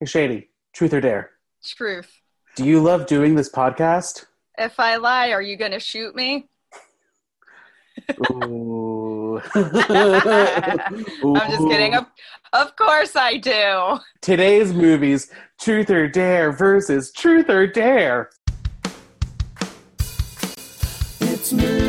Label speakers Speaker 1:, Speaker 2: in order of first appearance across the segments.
Speaker 1: Hey, Shady, truth or dare?
Speaker 2: Truth.
Speaker 1: Do you love doing this podcast?
Speaker 2: If I lie, are you going to shoot me?
Speaker 1: Ooh.
Speaker 2: I'm just kidding. Of, of course I do.
Speaker 1: Today's movies Truth or Dare versus Truth or Dare.
Speaker 3: It's movie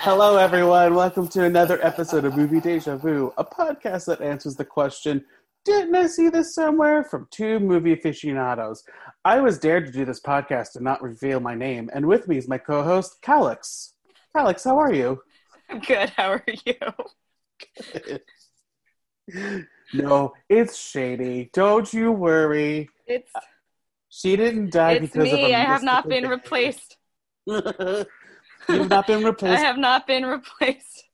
Speaker 1: Hello, everyone. Welcome to another episode of Movie Deja Vu, a podcast that answers the question Didn't I see this somewhere? from two movie aficionados. I was dared to do this podcast and not reveal my name, and with me is my co host, Calix. Calix, how are you?
Speaker 2: I'm good. How are you?
Speaker 1: No, it's Shady. Don't you worry.
Speaker 2: It's
Speaker 1: She didn't die
Speaker 2: it's
Speaker 1: because of
Speaker 2: me.
Speaker 1: a
Speaker 2: I have not been replaced.
Speaker 1: You've not been replaced.
Speaker 2: I have not been replaced.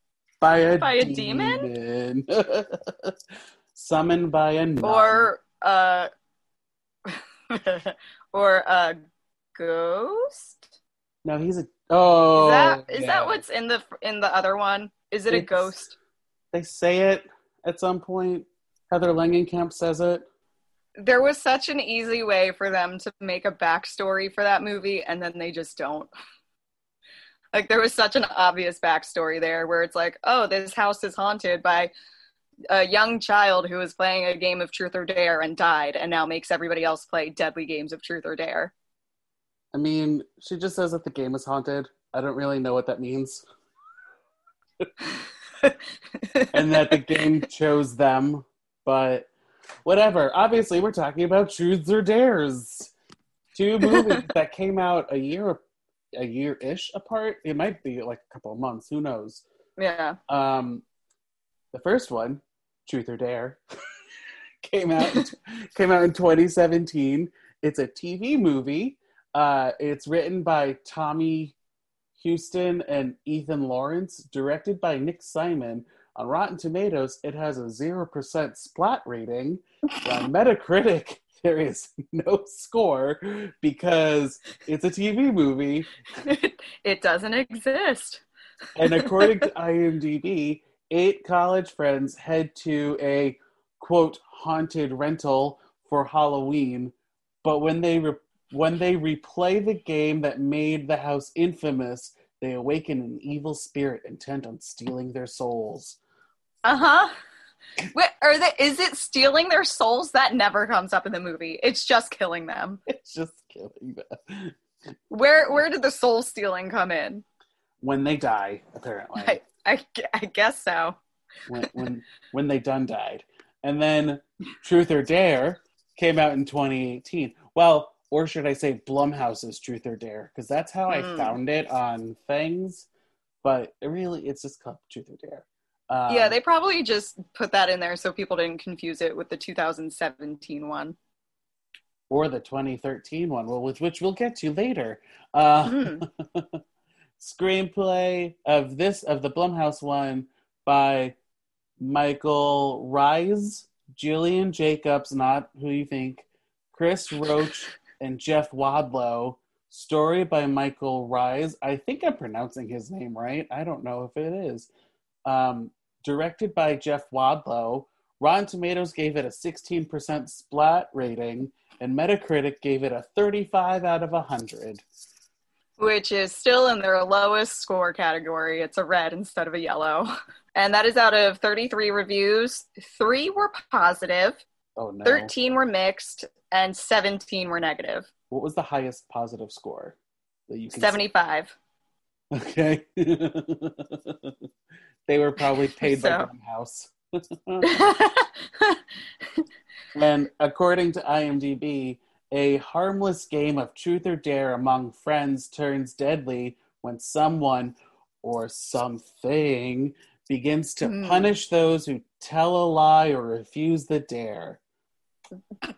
Speaker 1: by a
Speaker 2: by a
Speaker 1: demon. Summoned by a nun.
Speaker 2: Or uh or a ghost?
Speaker 1: no, he's a oh.
Speaker 2: Is that is
Speaker 1: yeah.
Speaker 2: that what's in the in the other one? Is it a ghost?
Speaker 1: they say it at some point? Heather Langenkamp says it.
Speaker 2: There was such an easy way for them to make a backstory for that movie, and then they just don't. Like there was such an obvious backstory there, where it's like, oh, this house is haunted by a young child who was playing a game of Truth or Dare and died, and now makes everybody else play deadly games of Truth or Dare.
Speaker 1: I mean, she just says that the game is haunted. I don't really know what that means. and that the game chose them, but whatever. Obviously, we're talking about Truths or Dares. Two movies that came out a year a year ish apart. It might be like a couple of months, who knows.
Speaker 2: yeah.
Speaker 1: Um the first one, Truth or Dare, came out in, came out in 2017. It's a TV movie. Uh, it's written by Thommy Hutson and Ethan Lawrence, directed by Nick Simon. On Rotten Tomatoes, it has a 0% splat rating. On Metacritic, there is no score because it's a TV movie.
Speaker 2: it doesn't exist.
Speaker 1: And according to IMDb, eight college friends head to a quote haunted rental for Halloween, but when they re- when they replay the game that made the house infamous, they awaken an evil spirit intent on stealing their souls.
Speaker 2: Uh huh. Wait, are they? Is it stealing their souls? That never comes up in the movie. It's just killing them.
Speaker 1: It's just killing them
Speaker 2: Where where did the soul stealing come in?
Speaker 1: when they die. Apparently,
Speaker 2: I, I, I guess so.
Speaker 1: when when when they done died. And then Truth or Dare came out in 2018. Well, or should I say Blumhouse's Truth or Dare? Because that's how I
Speaker 2: Hmm.
Speaker 1: found it on things. But it really, it's just called Truth or Dare. Um,
Speaker 2: yeah, they probably just put that in there so people didn't confuse it with the 2017 one.
Speaker 1: or the 2013 one, well, with which we'll get to later. Uh,
Speaker 2: Hmm.
Speaker 1: screenplay of this of the Blumhouse one by Michael Reisz, Jillian Jacobs, not who you think, Chris Roach, and Jeff Wadlow. Story by Michael Reisz. I think I'm pronouncing his name right. I don't know if it is. Um, directed by Jeff Wadlow. Rotten Tomatoes gave it a 16% splat rating, and Metacritic gave it a 35 out of 100.
Speaker 2: Which is still in their lowest score category. It's a red instead of a yellow. And that is out of 33 reviews. Three were positive,
Speaker 1: Oh no.
Speaker 2: 13 were mixed, and 17 were negative.
Speaker 1: What was the highest positive score that you can
Speaker 2: 75.
Speaker 1: Okay. they were probably paid by
Speaker 2: So-
Speaker 1: Blumhouse. and according to IMDb, a harmless game of truth or dare among friends turns deadly when someone or something begins to
Speaker 2: Hmm.
Speaker 1: punish those who tell a lie or refuse the dare.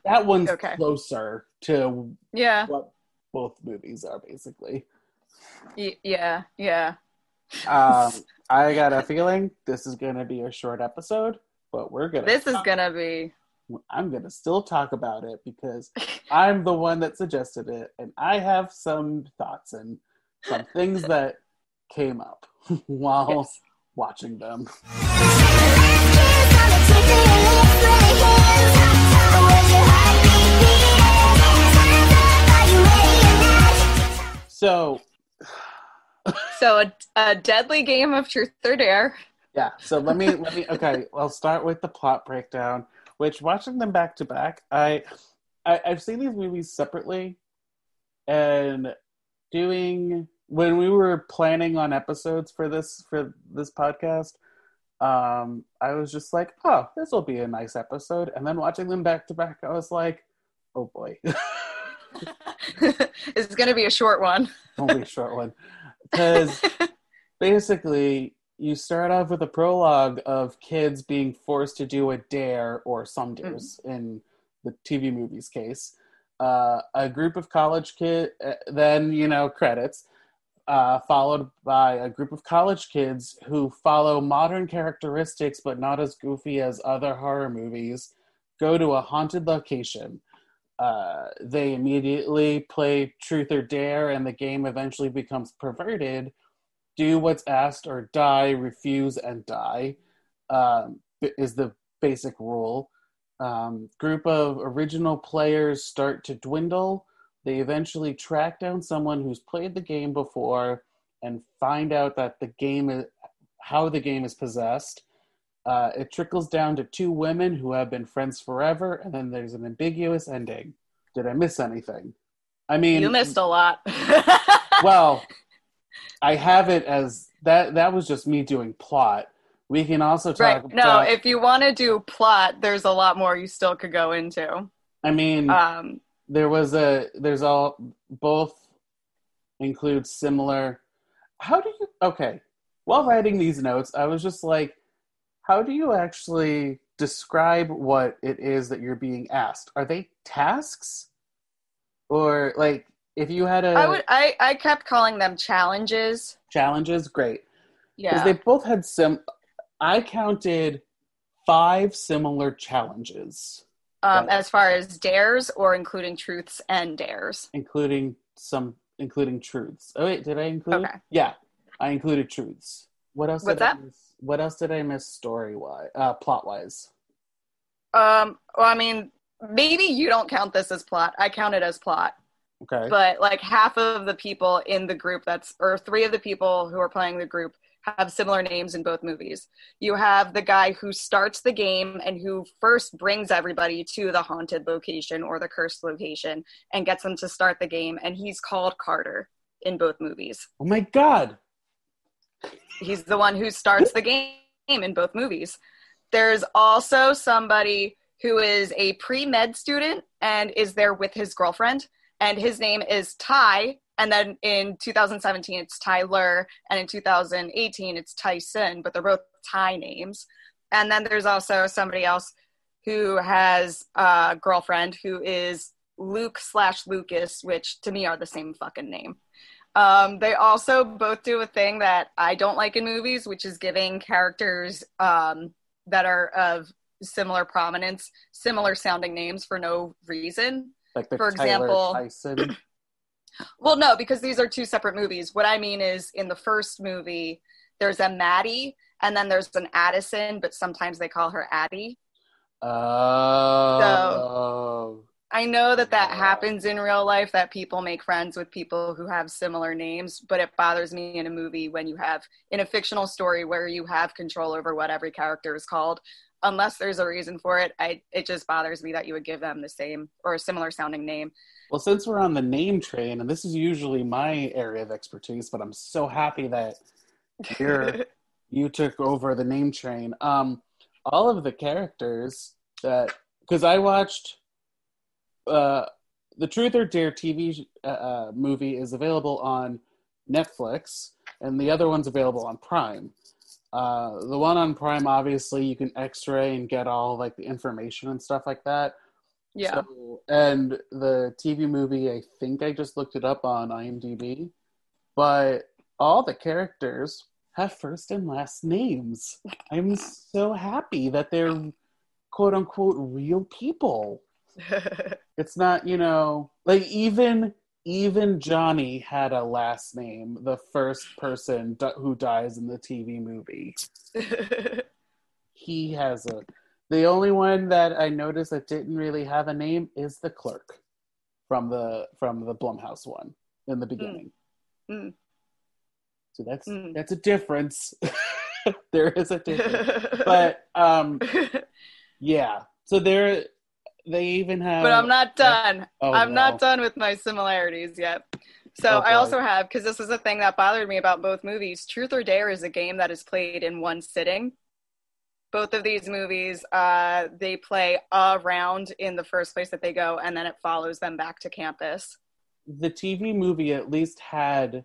Speaker 1: That one's
Speaker 2: Okay.
Speaker 1: closer to
Speaker 2: yeah.
Speaker 1: what both movies are, basically.
Speaker 2: Y- yeah. Yeah.
Speaker 1: Um, I got a feeling this is going to be a short episode, but we're gonna.
Speaker 2: This is gonna be
Speaker 1: I'm gonna still talk about it because I'm the one that suggested it, and I have some thoughts and some things that came up while
Speaker 2: Yes.
Speaker 1: watching them. So
Speaker 2: So a, a deadly game of truth or dare.
Speaker 1: yeah, so let me let me okay. I'll start with the plot breakdown. Which watching them back to back, I, I I've seen these movies separately, and doing when we were planning on episodes for this for this podcast, um, I was just like, oh, this will be a nice episode. And then watching them back to back, I was like, oh boy,
Speaker 2: it's going to be a short one.
Speaker 1: only a short one. Because basically, you start off with a prologue of kids being forced to do a dare or some dares in the TV movie's case. Uh, a group of college kids, then, you know, credits, uh, followed by a group of college kids who follow modern characteristics but not as goofy as other horror movies, go to a haunted location. Uh, they immediately play truth or dare, and the game eventually becomes perverted. Do what's asked or die, refuse and die um, is the basic rule. Um, group of original players start to dwindle. They eventually track down someone who's played the game before and find out that the game is how the game is possessed. Uh, it trickles down to two women who have been friends forever, and then there's an ambiguous ending. Did I miss anything? I mean,
Speaker 2: you missed a lot.
Speaker 1: well, I have it as that. That was just me doing plot. We can also talk
Speaker 2: right. No,
Speaker 1: about.
Speaker 2: if you want to do plot, there's a lot more you still could go into.
Speaker 1: I mean,
Speaker 2: Um,
Speaker 1: there was a. There's all both include similar. How do you? Okay, while writing these notes, I was just like, how do you actually describe what it is that you're being asked? Are they tasks, or like if you had a
Speaker 2: I would. I I kept calling them challenges.
Speaker 1: challenges? Great. because
Speaker 2: Yeah.
Speaker 1: they both had sim. I counted five similar challenges,
Speaker 2: um, as far as dares or including truths and dares.
Speaker 1: including some, including truths. Oh wait, did I include?
Speaker 2: Okay.
Speaker 1: Yeah, I included truths. What else?
Speaker 2: What's
Speaker 1: did I
Speaker 2: that?
Speaker 1: miss? What else did I miss story wise, uh, plot wise?
Speaker 2: Um, well, I mean, maybe you don't count this as plot. I count it as plot.
Speaker 1: Okay.
Speaker 2: But like half of the people in the group that's, or three of the people who are playing the group have similar names in both movies. You have the guy who starts the game and who first brings everybody to the haunted location or the cursed location and gets them to start the game, and he's called Carter in both movies.
Speaker 1: oh my god!
Speaker 2: He's the one who starts the game in both movies. There's also somebody who is a pre med student and is there with his girlfriend, and his name is Ty. And then in 2017, it's Tyler, and in 2018, it's Tyson, but they're both Ty names. And then there's also somebody else who has a girlfriend who is Luke slash Lucas, which to me are the same fucking name. Um, they also both do a thing that I don't like in movies, which is giving characters um, that are of similar prominence similar sounding names for no reason.
Speaker 1: Like the
Speaker 2: For
Speaker 1: Tyler
Speaker 2: example-
Speaker 1: Tyson.
Speaker 2: Well, no, because these are two separate movies. What I mean is, in the first movie, there's a Maddie, and then there's an Addison, but sometimes they call her Addie.
Speaker 1: Oh.
Speaker 2: I know that that happens in real life that people make friends with people who have similar names, but it bothers me in a movie when you have in a fictional story where you have control over what every character is called. Unless there's a reason for it, I it just bothers me that you would give them the same or a similar sounding name.
Speaker 1: Well, since we're on the name train, and this is usually my area of expertise, but I'm so happy that you're you took over the name train. Um, all of the characters that because I watched uh, the Truth or Dare TV uh, uh, movie is available on Netflix, and the other one's available on Prime. Uh, the one on Prime, obviously, you can X-ray and get all like the information and stuff like that.
Speaker 2: yeah.
Speaker 1: So, and the TV movie, I think I just looked it up on IMDb, but all the characters have first and last names. I'm so happy that they're quote unquote real people. It's not, you know, like even even Johnny had a last name, the first person who dies in the TV movie. He has a the only one that I noticed that didn't really have a name is the clerk from the from the Blumhouse one in the beginning.
Speaker 2: Mm.
Speaker 1: So that's
Speaker 2: Mm.
Speaker 1: that's a difference. there is a difference. But um yeah. So there they even have
Speaker 2: but I'm not done.
Speaker 1: Oh,
Speaker 2: I'm
Speaker 1: no.
Speaker 2: not done with my similarities yet. So
Speaker 1: Oh,
Speaker 2: I also have because this is a thing that bothered me about both movies. Truth or Dare is a game that is played in one sitting. Both of these movies, uh, they play a round in the first place that they go, and then it follows them back to campus.
Speaker 1: the TV movie at least had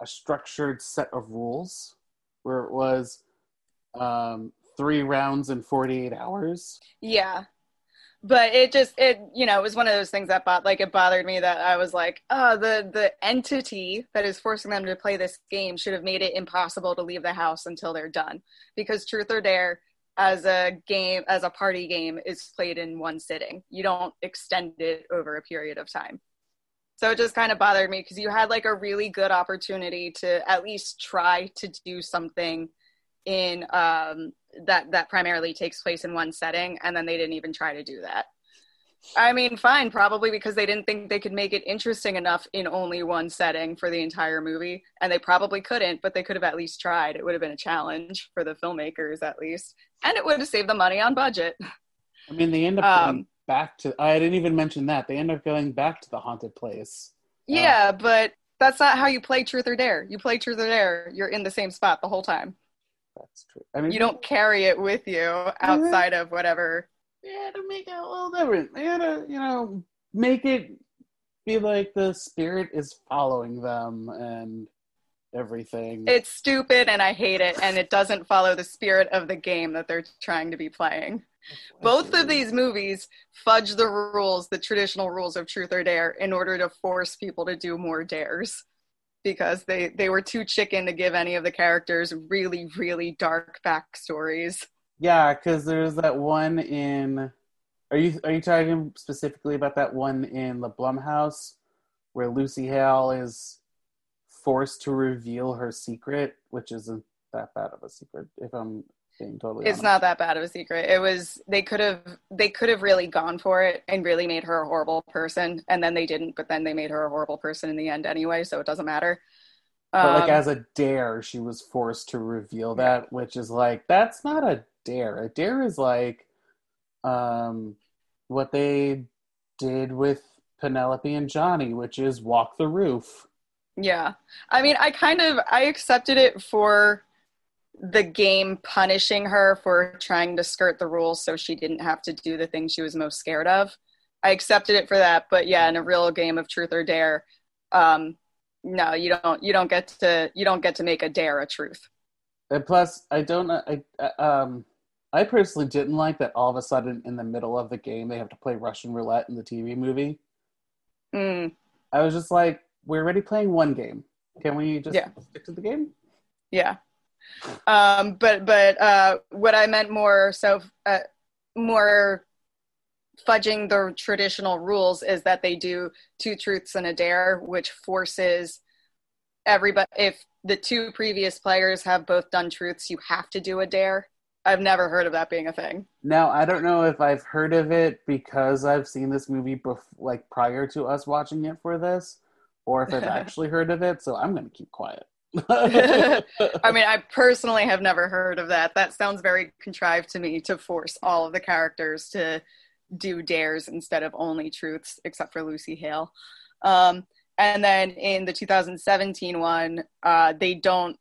Speaker 1: a structured set of rules where it was um, three rounds in 48 hours.
Speaker 2: Yeah. But it just it you know it was one of those things that bot like it bothered me that I was like oh the the entity that is forcing them to play this game should have made it impossible to leave the house until they're done. Because Truth or Dare as a game as a party game is played in one sitting. You don't extend it over a period of time. So it just kind of bothered me because you had like a really good opportunity to at least try to do something in um, that that primarily takes place in one setting, and then they didn't even try to do that. I mean, fine, probably because they didn't think they could make it interesting enough in only one setting for the entire movie, and they probably couldn't, but they could have at least tried. It would have been a challenge for the filmmakers, at least, and it would have saved the money on budget.
Speaker 1: I mean, they end up
Speaker 2: Um,
Speaker 1: going back to, I didn't even mention that. They end up going back to the haunted place.
Speaker 2: Yeah, but that's not how you play Truth or Dare. You play Truth or Dare, you're in the same spot the whole time.
Speaker 1: That's true. I mean,
Speaker 2: You don't carry it with you outside of whatever
Speaker 1: Yeah, to make it a little different. Yeah, to, you know, make it be like the spirit is following them and everything.
Speaker 2: It's stupid and I hate it, and it doesn't follow the spirit of the game that they're trying to be playing. Both of these movies fudge the rules, the traditional rules of Truth or Dare, in order to force people to do more dares. Because they, they were too chicken to give any of the characters really, really dark backstories.
Speaker 1: Yeah, because there's that one in. Are you are you talking specifically about that one in the Blumhouse where Lucy Hale is forced to reveal her secret, which isn't that bad of a secret, if I'm totally.
Speaker 2: It's
Speaker 1: honest.
Speaker 2: not that bad of a secret. It was they could have they could have really gone for it and really made her a horrible person, and then they didn't. But then they made her a horrible person in the end anyway, so it doesn't matter.
Speaker 1: But like
Speaker 2: Um,
Speaker 1: as a dare, she was forced to reveal that, which is like that's not a dare. A dare is like um what they did with Penelope and Johnny, which is walk the roof.
Speaker 2: Yeah. I mean, I kind of I accepted it for the game punishing her for trying to skirt the rules so she didn't have to do the thing she was most scared of. I accepted it for that, but yeah, in a real game of truth or dare, um no, you don't you don't get to you don't get to make a dare a truth.
Speaker 1: And plus, I don't. I I, um, I personally didn't like that. All of a sudden, in the middle of the game, they have to play Russian roulette in the TV movie.
Speaker 2: Mm,
Speaker 1: I was just like, we're already playing one game. Can we just
Speaker 2: Yeah.
Speaker 1: stick to the game?
Speaker 2: yeah. Um but but uh what I meant more so uh, more fudging the traditional rules is that they do two truths and a dare, which forces everybody. If the two previous players have both done truths, you have to do a dare. I've never heard of that being a thing.
Speaker 1: Now, I don't know if I've heard of it because I've seen this movie bef- like prior to us watching it for this, or if I've actually heard of it. So I'm going to keep quiet.
Speaker 2: I mean, I personally have never heard of that. That sounds very contrived to me to force all of the characters to do dares instead of only truths, except for Lucy Hale. Um, and then in the 2017 one, uh, they don't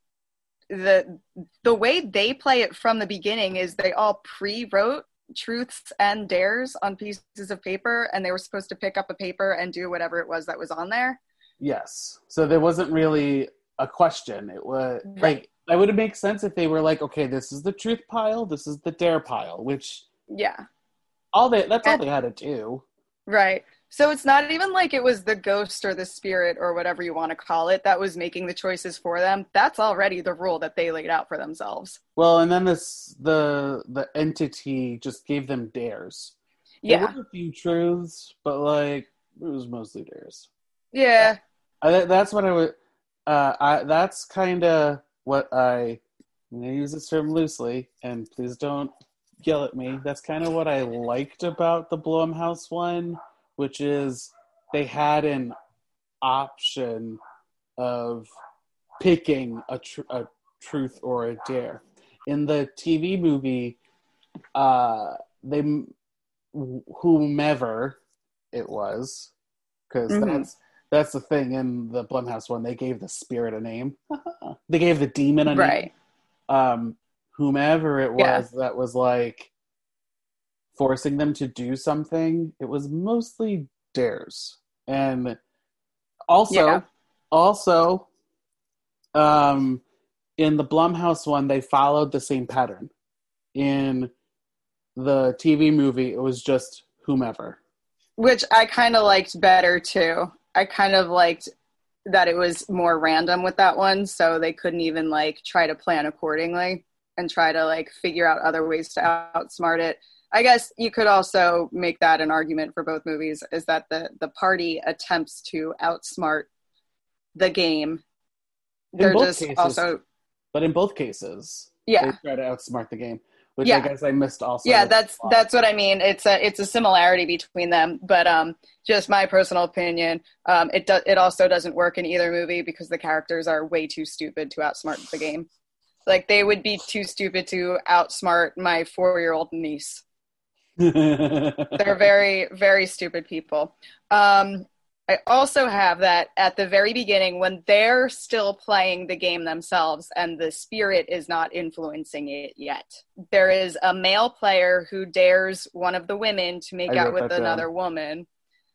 Speaker 2: the the way they play it from the beginning is they all pre-wrote truths and dares on pieces of paper, and they were supposed to pick up a paper and do whatever it was that was on there.
Speaker 1: yes. So there wasn't really a question. It was like that would make sense if they were like, okay, this is the truth pile, this is the dare pile, which
Speaker 2: Yeah.
Speaker 1: all they that's all they had to do.
Speaker 2: Right. So it's not even like it was the ghost or the spirit or whatever you want to call it that was making the choices for them. That's already the rule that they laid out for themselves.
Speaker 1: Well, and then this the the entity just gave them dares.
Speaker 2: Yeah.
Speaker 1: There were a few truths, but like it was mostly dares.
Speaker 2: Yeah.
Speaker 1: I, that's what I would. Uh, I that's kind of what I. I'm gonna use this term loosely, and please don't yell at me. That's kind of what I liked about the Blumhouse one, which is they had an option of picking a, tr- a truth or a dare. In the TV movie, uh, they whomever it was, because
Speaker 2: Mhm.
Speaker 1: that's that's the thing in the Blumhouse one. They gave the spirit a name. they gave the demon a name um, whomever it was
Speaker 2: Yeah.
Speaker 1: that was like forcing them to do something, it was mostly dares. And also,
Speaker 2: Yeah.
Speaker 1: also, um, in the Blumhouse one, they followed the same pattern. In the TV movie, it was just whomever.
Speaker 2: Which I kind of liked better too. I kind of liked that it was more random with that one, so they couldn't even like try to plan accordingly and try to like figure out other ways to outsmart it. I guess you could also make that an argument for both movies is that the the party attempts to outsmart the game.
Speaker 1: In
Speaker 2: They're just
Speaker 1: cases.
Speaker 2: also
Speaker 1: But in both cases,
Speaker 2: yeah.
Speaker 1: they try to outsmart the game, which
Speaker 2: Yeah.
Speaker 1: I guess I missed also.
Speaker 2: yeah that's that's what i mean it's a it's a similarity between them but um just my personal opinion um it does it also doesn't work in either movie because the characters are way too stupid to outsmart the game like they would be too stupid to outsmart my four year old niece they're very very stupid people um i also have that at the very beginning when they're still playing the game themselves and the spirit is not influencing it yet there is a male player who dares one of the women to make
Speaker 1: I
Speaker 2: out with
Speaker 1: that down.
Speaker 2: another woman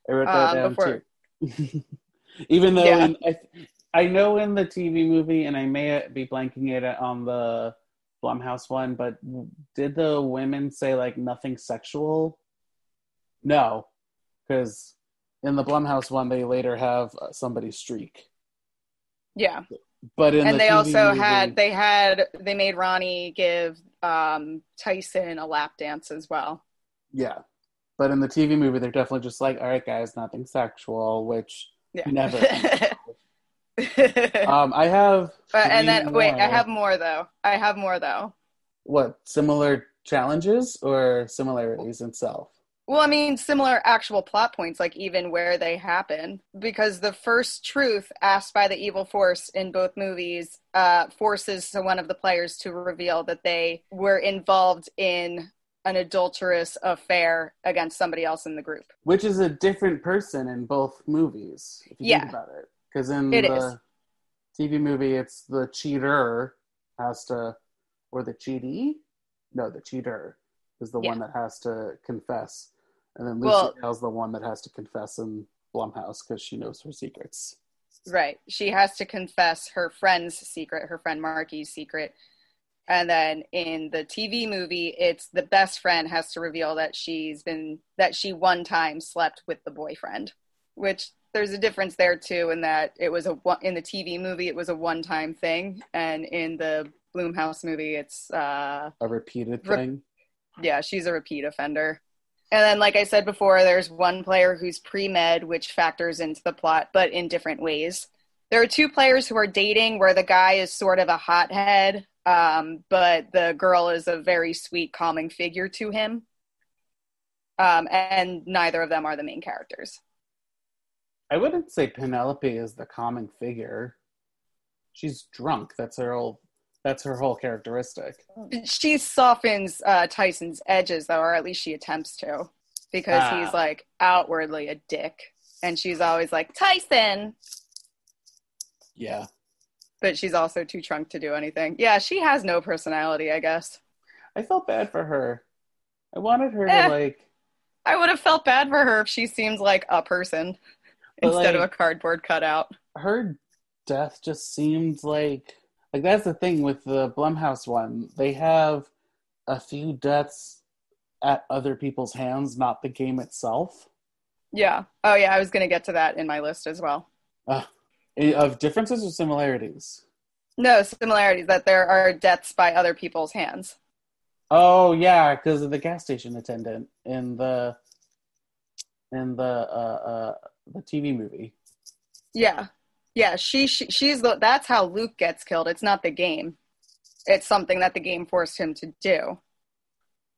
Speaker 1: I wrote that
Speaker 2: um,
Speaker 1: down
Speaker 2: before-
Speaker 1: too. Even though
Speaker 2: Yeah.
Speaker 1: in, I, I know in the TV movie, and I may be blanking it on the Blumhouse one, but did the women say like nothing sexual? No, because in the Blumhouse one, they later have uh, somebody streak.
Speaker 2: yeah
Speaker 1: But in
Speaker 2: and
Speaker 1: the
Speaker 2: they
Speaker 1: TV
Speaker 2: also
Speaker 1: movie-
Speaker 2: had they had they made ronnie give um tyson a lap dance as well
Speaker 1: yeah. But in the TV movie, they're definitely just like, all right, guys, nothing sexual, which
Speaker 2: yeah
Speaker 1: never. um, I have.
Speaker 2: Uh, and then wait, I have more though. I have more though.
Speaker 1: what similar challenges or similarities in self
Speaker 2: Well, I mean, similar actual plot points, like even where they happen, because the first truth asked by the evil force in both movies uh, forces one of the players to reveal that they were involved in an adulterous affair against somebody else in the group.
Speaker 1: which is a different person in both movies if you
Speaker 2: Yeah.
Speaker 1: think about it because in
Speaker 2: It
Speaker 1: the
Speaker 2: is.
Speaker 1: tv movie it's the cheater has to or the cheatee no the cheater is the
Speaker 2: Yeah.
Speaker 1: one that has to confess and then lucy
Speaker 2: Well-
Speaker 1: Hale's the one that has to confess in blumhouse because she knows her secrets
Speaker 2: Right. She has to confess her friend's secret, her friend Markie's secret. And then in the TV movie, it's the best friend has to reveal that she's been, that she one time slept with the boyfriend, which there's a difference there too, in that it was a, in the TV movie, it was a one time thing. And in the Blumhouse movie, it's, uh,
Speaker 1: a repeated
Speaker 2: Re-
Speaker 1: thing
Speaker 2: yeah, she's a repeat offender. And then, like I said before, there's one player who's pre med, which factors into the plot, but in different ways. There are two players who are dating where the guy is sort of a hothead, um, but the girl is a very sweet, calming figure to him. Um, and neither of them are the main characters.
Speaker 1: i wouldn't say penelope is the common figure she's drunk that's her whole that's her whole characteristic
Speaker 2: She softens uh, Tyson's edges, though, or at least she attempts to, because
Speaker 1: Ah.
Speaker 2: he's like outwardly a dick. And she's always like, Tyson,
Speaker 1: yeah
Speaker 2: but she's also too drunk to do anything. Yeah, she has no personality, I guess.
Speaker 1: I felt bad for her. I wanted her
Speaker 2: Eh.
Speaker 1: to like
Speaker 2: I would have felt bad for her if she seemed like a person instead of a cardboard cutout.
Speaker 1: her death just seemed like like that's the thing with the Blumhouse one. They have a few deaths at other people's hands, not the game itself.
Speaker 2: Yeah. Oh yeah, I was gonna get to that in my list as well.
Speaker 1: Eh, Of differences or similarities?
Speaker 2: No similarities that there are deaths by other people's hands.
Speaker 1: Oh yeah, because of the gas station attendant in the in the uh, uh the TV movie.
Speaker 2: Yeah. Yeah, she, she she's the that's how Luke gets killed. It's not the game. It's something that the game forced him to do.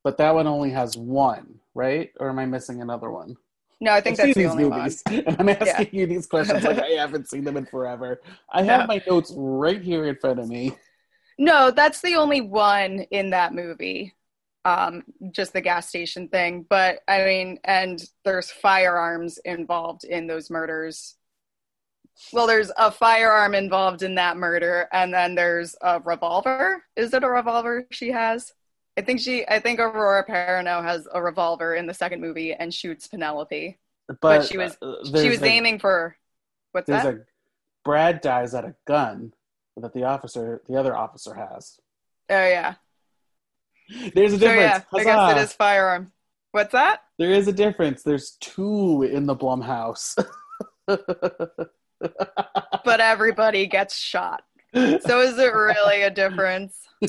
Speaker 1: But that one only has one, right? Or am I missing another one?
Speaker 2: No, I think
Speaker 1: I've
Speaker 2: that's the only
Speaker 1: these
Speaker 2: one.
Speaker 1: and I'm asking you these questions like I haven't seen them in forever. I have
Speaker 2: Yeah.
Speaker 1: my notes right here in front of me.
Speaker 2: No, that's the only one in that movie. Um, just the gas station thing. But I mean, and there's firearms involved in those murders. Well, there's a firearm involved in that murder, and then there's a revolver. Is it a revolver she has? I think she. I think Aurora Perrineau has a revolver in the second movie and shoots Penelope.
Speaker 1: But,
Speaker 2: But she was-
Speaker 1: uh,
Speaker 2: She was
Speaker 1: a-
Speaker 2: aiming for. What's
Speaker 1: There's
Speaker 2: that?
Speaker 1: a Brad dies at a gun that the officer, the other officer, has.
Speaker 2: oh yeah.
Speaker 1: There's a
Speaker 2: So yeah,
Speaker 1: difference.
Speaker 2: I guess it is firearm. What's that?
Speaker 1: There is a difference. There's two in the Blumhouse.
Speaker 2: But everybody gets shot. So is it really a difference?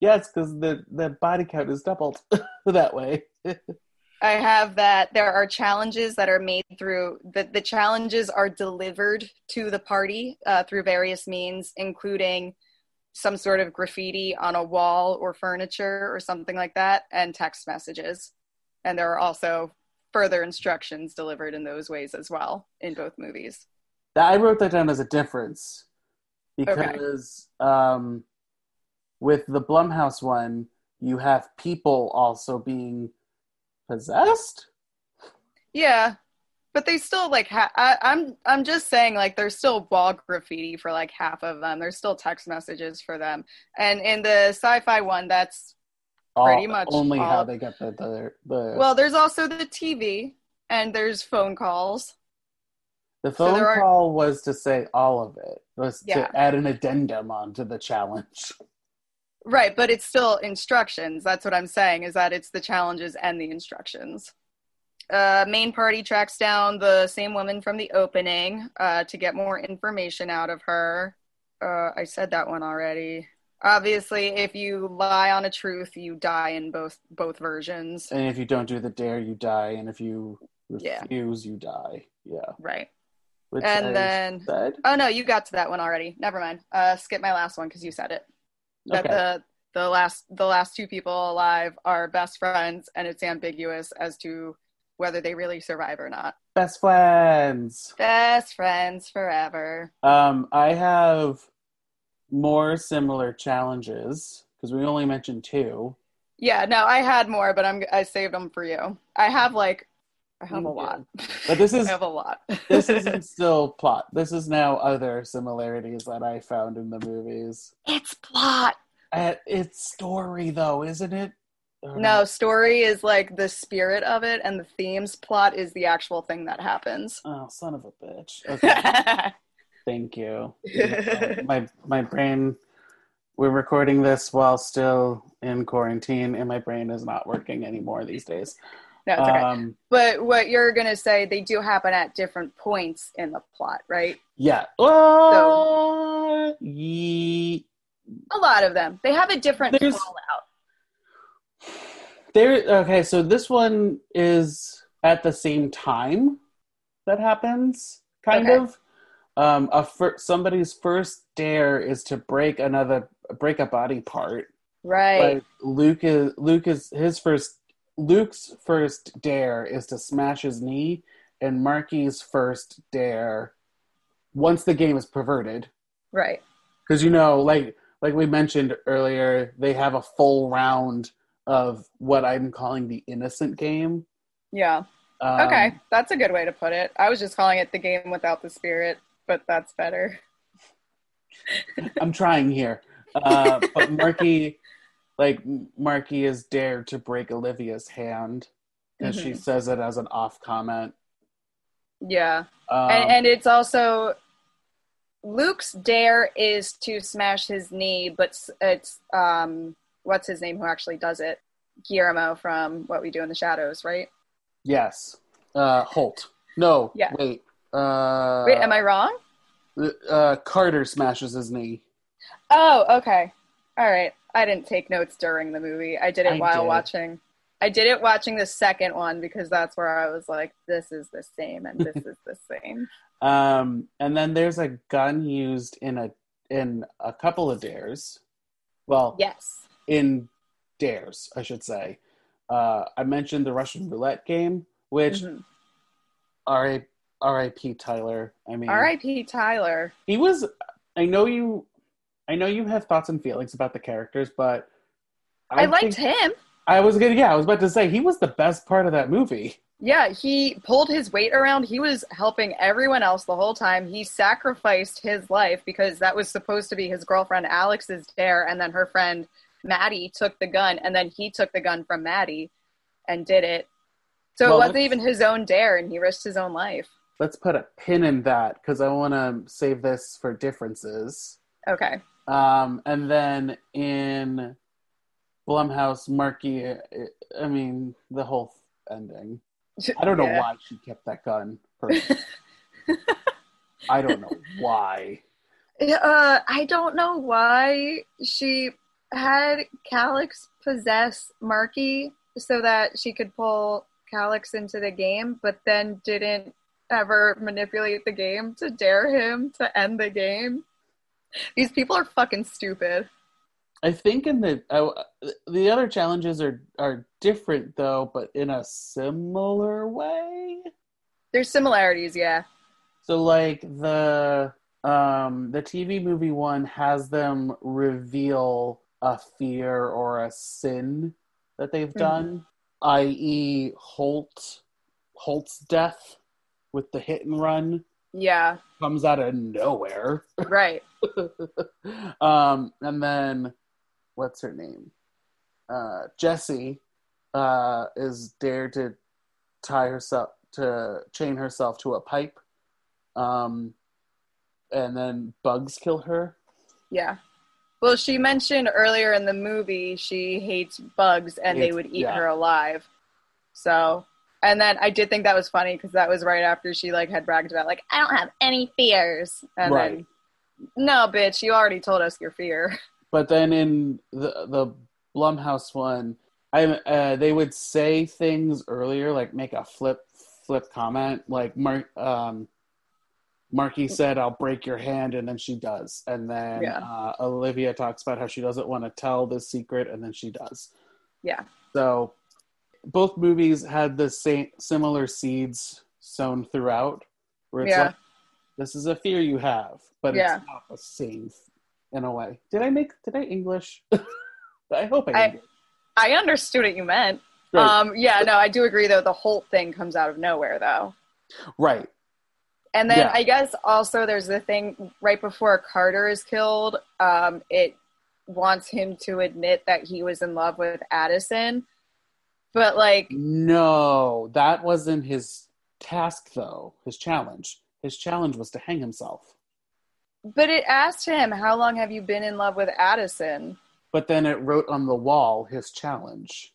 Speaker 1: yes, because the the body count is doubled that way.
Speaker 2: I have that there are challenges that are made through the, the challenges are delivered to the party uh, through various means, including some sort of graffiti on a wall or furniture or something like that, and text messages. And there are also further instructions delivered in those ways as well in both movies.
Speaker 1: I wrote that down as a difference because um, with the Blumhouse one, you have people also being possessed.
Speaker 2: Yeah, but they still like. Ha- I, I'm I'm just saying like there's still wall graffiti for like half of them. There's still text messages for them, and in the Syfy one, that's Pretty
Speaker 1: All-
Speaker 2: much
Speaker 1: only how they get the the, the
Speaker 2: well. There's also the TV and there's phone calls.
Speaker 1: The
Speaker 2: So
Speaker 1: phone
Speaker 2: there are-
Speaker 1: call was to say all of it. Was
Speaker 2: Yeah.
Speaker 1: to add an addendum onto the challenge.
Speaker 2: Right, but it's still instructions. That's what I'm saying is that it's the challenges and the instructions. Uh, main party tracks down the same woman from the opening uh, to get more information out of her. Uh, I said that one already. Obviously, if you lie on a truth, you die in both both versions.
Speaker 1: And if you don't do the dare, you die. And if you
Speaker 2: Yeah.
Speaker 1: refuse, you die. Yeah.
Speaker 2: Right.
Speaker 1: Which
Speaker 2: And
Speaker 1: I
Speaker 2: then
Speaker 1: said.
Speaker 2: Oh no, you got to that one already. Never mind. Uh, skip my last one because you said it. That
Speaker 1: Okay.
Speaker 2: the the last the last two people alive are best friends, and it's ambiguous as to whether they really survive or not.
Speaker 1: Best friends.
Speaker 2: Best friends forever.
Speaker 1: Um, I have more similar challenges because we only mentioned two.
Speaker 2: Yeah, no, I had more, but I'm I saved them for you. I have like I have a lot.
Speaker 1: But this is-
Speaker 2: I have a lot.
Speaker 1: This isn't still plot. This is now other similarities that I found in the movies.
Speaker 2: it's plot.
Speaker 1: Uh, it's story though, isn't it? Or
Speaker 2: No, story is like the spirit of it, and the themes plot is the actual thing that happens.
Speaker 1: Oh, son of a bitch. Okay, thank you. my my brain. We're recording this while still in quarantine, and my brain is not working anymore these days.
Speaker 2: no, it's okay.
Speaker 1: Um,
Speaker 2: But what you're gonna say, they do happen at different points in the plot, right?
Speaker 1: yeah. Oh, ye-
Speaker 2: A lot of them. They have a different fallout.
Speaker 1: There. Okay, so this one is at the same time that happens, kind
Speaker 2: Okay.
Speaker 1: of. Um, a fir- somebody's first dare is to break another break a body part.
Speaker 2: Right.
Speaker 1: Like Luke is Luke is his first Luke's first dare is to smash his knee, and Markie's first dare once the game is perverted,
Speaker 2: Right.
Speaker 1: because you know, like like we mentioned earlier, they have a full round of what I'm calling the innocent game.
Speaker 2: Yeah.
Speaker 1: Um,
Speaker 2: Okay. That's a good way to put it. I was just calling it the game without the spirit, but that's better.
Speaker 1: I'm trying here, uh, but Markie, like Markie is dared to break Olivia's hand because she
Speaker 2: Mhm.
Speaker 1: says it as an off comment.
Speaker 2: Yeah.
Speaker 1: Um,
Speaker 2: and, and it's also Luke's dare is to smash his knee, but it's um what's his name who actually does it? Guillermo from What We Do in the Shadows, right?
Speaker 1: Yes. Uh, Holt. No.
Speaker 2: Yeah.
Speaker 1: Wait. Uh,
Speaker 2: Wait, am I wrong?
Speaker 1: Uh, Carter smashes his knee.
Speaker 2: Oh, okay. All right. I didn't take notes during the movie. I did it
Speaker 1: I
Speaker 2: while
Speaker 1: did.
Speaker 2: watching. I did it watching the second one because that's where I was like, this is the same and this is the same.
Speaker 1: Um, and then there's a gun used in a in a couple of dares. Well,
Speaker 2: Yes.
Speaker 1: in dares, I should say. Uh, I mentioned the Russian roulette game, which
Speaker 2: Mhm.
Speaker 1: R.I. R.I.P. Tyler. I mean,
Speaker 2: R.I.P. Tyler.
Speaker 1: he was. I know you. I know you have thoughts and feelings about the characters, but
Speaker 2: I, liked him.
Speaker 1: I was gonna. Yeah, I was about to say he was the best part of that movie.
Speaker 2: Yeah, he pulled his weight around. He was helping everyone else the whole time. He sacrificed his life because that was supposed to be his girlfriend Alex's dare, and then her friend Maddie took the gun, and then he took the gun from Maddie and did it. So
Speaker 1: Well,
Speaker 2: it wasn't even his own dare, and he risked his own life.
Speaker 1: Let's put a pin in that because I want to save this for differences.
Speaker 2: Okay.
Speaker 1: Um, and then in Blumhouse, Markie, I mean, the whole ending. I don't know
Speaker 2: Yeah.
Speaker 1: why she kept that gun. I don't know why.
Speaker 2: Uh, I don't know why she had Calix possess Markie so that she could pull Calix into the game, but then didn't ever manipulate the game to dare him to end the game. These people are fucking stupid.
Speaker 1: I think in the uh, the other challenges are are different though, but in a similar way.
Speaker 2: There's similarities, yeah.
Speaker 1: So like the um the TV movie one has them reveal a fear or a sin that they've
Speaker 2: Mhm.
Speaker 1: done, i.e. Holt Holt's death with the hit and run
Speaker 2: Yeah,
Speaker 1: comes out of nowhere.
Speaker 2: right.
Speaker 1: um and then what's her name? Uh Jessie uh is dared to tie herself to chain herself to a pipe. Um and then bugs kill her.
Speaker 2: Yeah. Well, she mentioned earlier in the movie she hates bugs and they would eat
Speaker 1: yeah.
Speaker 2: her alive. So, and then I did think that was funny because that was right after she like had bragged about like I don't have any fears. And
Speaker 1: Right.
Speaker 2: then no, bitch, you already told us your fear.
Speaker 1: But then in the the Blumhouse one, I uh, they would say things earlier, like make a flip flip comment, like Mark um, Markie said, "I'll break your hand," and then she does, and then
Speaker 2: Yeah.
Speaker 1: uh, Olivia talks about how she doesn't want to tell the secret, and then she does.
Speaker 2: Yeah.
Speaker 1: So both movies had the same similar seeds sown throughout, where it's
Speaker 2: Yeah.
Speaker 1: like this is a fear you have, but
Speaker 2: Yeah.
Speaker 1: it's not the same in a way. Did I make did I English? I hope I,
Speaker 2: I-
Speaker 1: did.
Speaker 2: I understood what you meant.
Speaker 1: Right.
Speaker 2: Um, yeah, no, I do agree though. The whole thing comes out of nowhere though.
Speaker 1: right.
Speaker 2: And then
Speaker 1: Yeah.
Speaker 2: I guess also there's the thing right before Carter is killed, um, it wants him to admit that he was in love with Addison. But like
Speaker 1: No, that wasn't his task though. His challenge. His challenge was to hang himself.
Speaker 2: but it asked him, How long have you been in love with Addison?
Speaker 1: But then it wrote on the wall his challenge.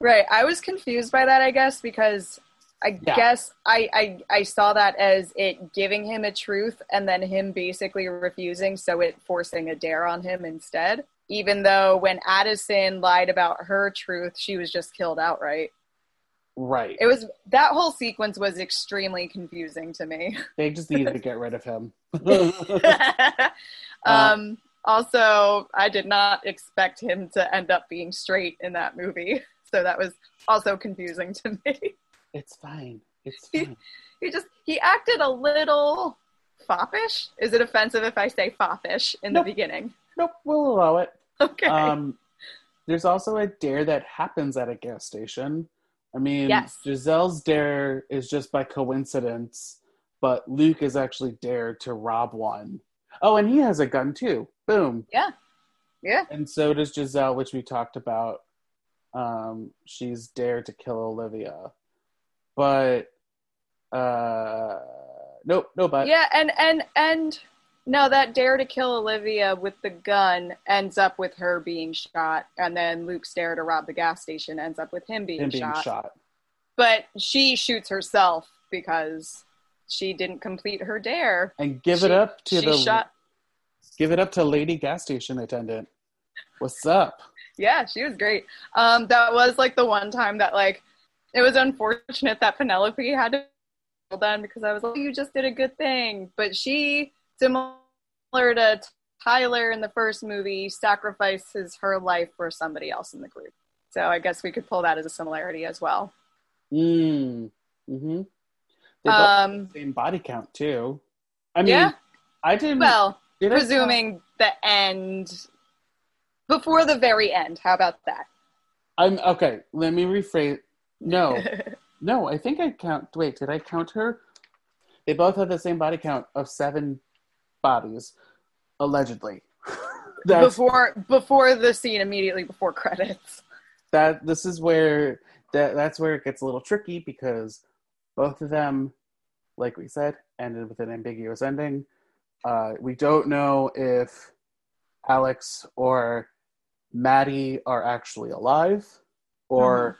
Speaker 2: Right. I was confused by that, I guess, because I
Speaker 1: Yeah.
Speaker 2: guess I, I I saw that as it giving him a truth and then him basically refusing, so it forcing a dare on him instead. Even though when Addison lied about her truth, she was just killed outright.
Speaker 1: Right.
Speaker 2: It was that whole sequence was extremely confusing to me.
Speaker 1: They just needed to get rid of him.
Speaker 2: um, also, I did not expect him to end up being straight in that movie, so that was also confusing to me.
Speaker 1: it's fine. It's fine.
Speaker 2: he just he acted a little foppish. Is it offensive if I say foppish in
Speaker 1: Nope.
Speaker 2: the beginning?
Speaker 1: Nope, we'll allow it.
Speaker 2: Okay.
Speaker 1: Um, there's also a dare that happens at a gas station. I mean,
Speaker 2: Yes.
Speaker 1: Giselle's dare is just by coincidence, but Luke is actually dared to rob one. Oh, and he has a gun too. Boom.
Speaker 2: yeah. Yeah.
Speaker 1: And so does Giselle, which we talked about. Um, she's dared to kill Olivia, but uh, nope, no, but
Speaker 2: Yeah, and and and no, that dare to kill Olivia with the gun ends up with her being shot, and then Luke's dare to rob the gas station ends up with him being,
Speaker 1: him being
Speaker 2: shot.
Speaker 1: shot.
Speaker 2: but she shoots herself because she didn't complete her dare.
Speaker 1: And give
Speaker 2: She-
Speaker 1: it up to
Speaker 2: she
Speaker 1: the
Speaker 2: shot.
Speaker 1: give it up to lady gas station attendant. What's up?
Speaker 2: Yeah, she was great. Um, that was like the one time that like it was unfortunate that Penelope had to be done because I was like, you just did a good thing, but she similar to Tyler in the first movie sacrifices her life for somebody else in the group. So I guess we could pull that as a similarity as well.
Speaker 1: Mm. Mm-hmm. They
Speaker 2: Um,
Speaker 1: the same body count too. I mean,
Speaker 2: yeah.
Speaker 1: I didn't.
Speaker 2: Well,
Speaker 1: did I
Speaker 2: presuming the end before the very end. How about that?
Speaker 1: I'm okay. Let me rephrase. No, no. I think I count. Wait, did I count her? They both have the same body count of seven bodies, allegedly.
Speaker 2: Before before the scene immediately before credits.
Speaker 1: that. This is where that. That's where it gets a little tricky because both of them, like we said, ended with an ambiguous ending. Uh, we don't know if Alex or Maddie are actually alive, or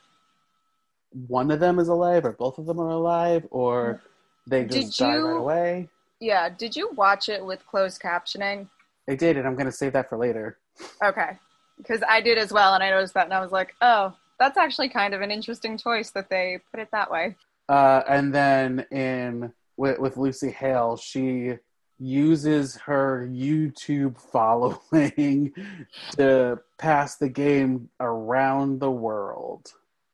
Speaker 1: one of them is alive, or both of them are alive, or they
Speaker 2: Did
Speaker 1: just die
Speaker 2: you-
Speaker 1: right away.
Speaker 2: Yeah, did you watch it with closed captioning?
Speaker 1: They did, and I'm going to save that for later.
Speaker 2: Okay. Because I did as well, and I noticed that, and I was like, oh, that's actually kind of an interesting choice that they put it that way.
Speaker 1: Uh, and then in with, with Lucy Hale, she uses her YouTube following to pass the game around the world.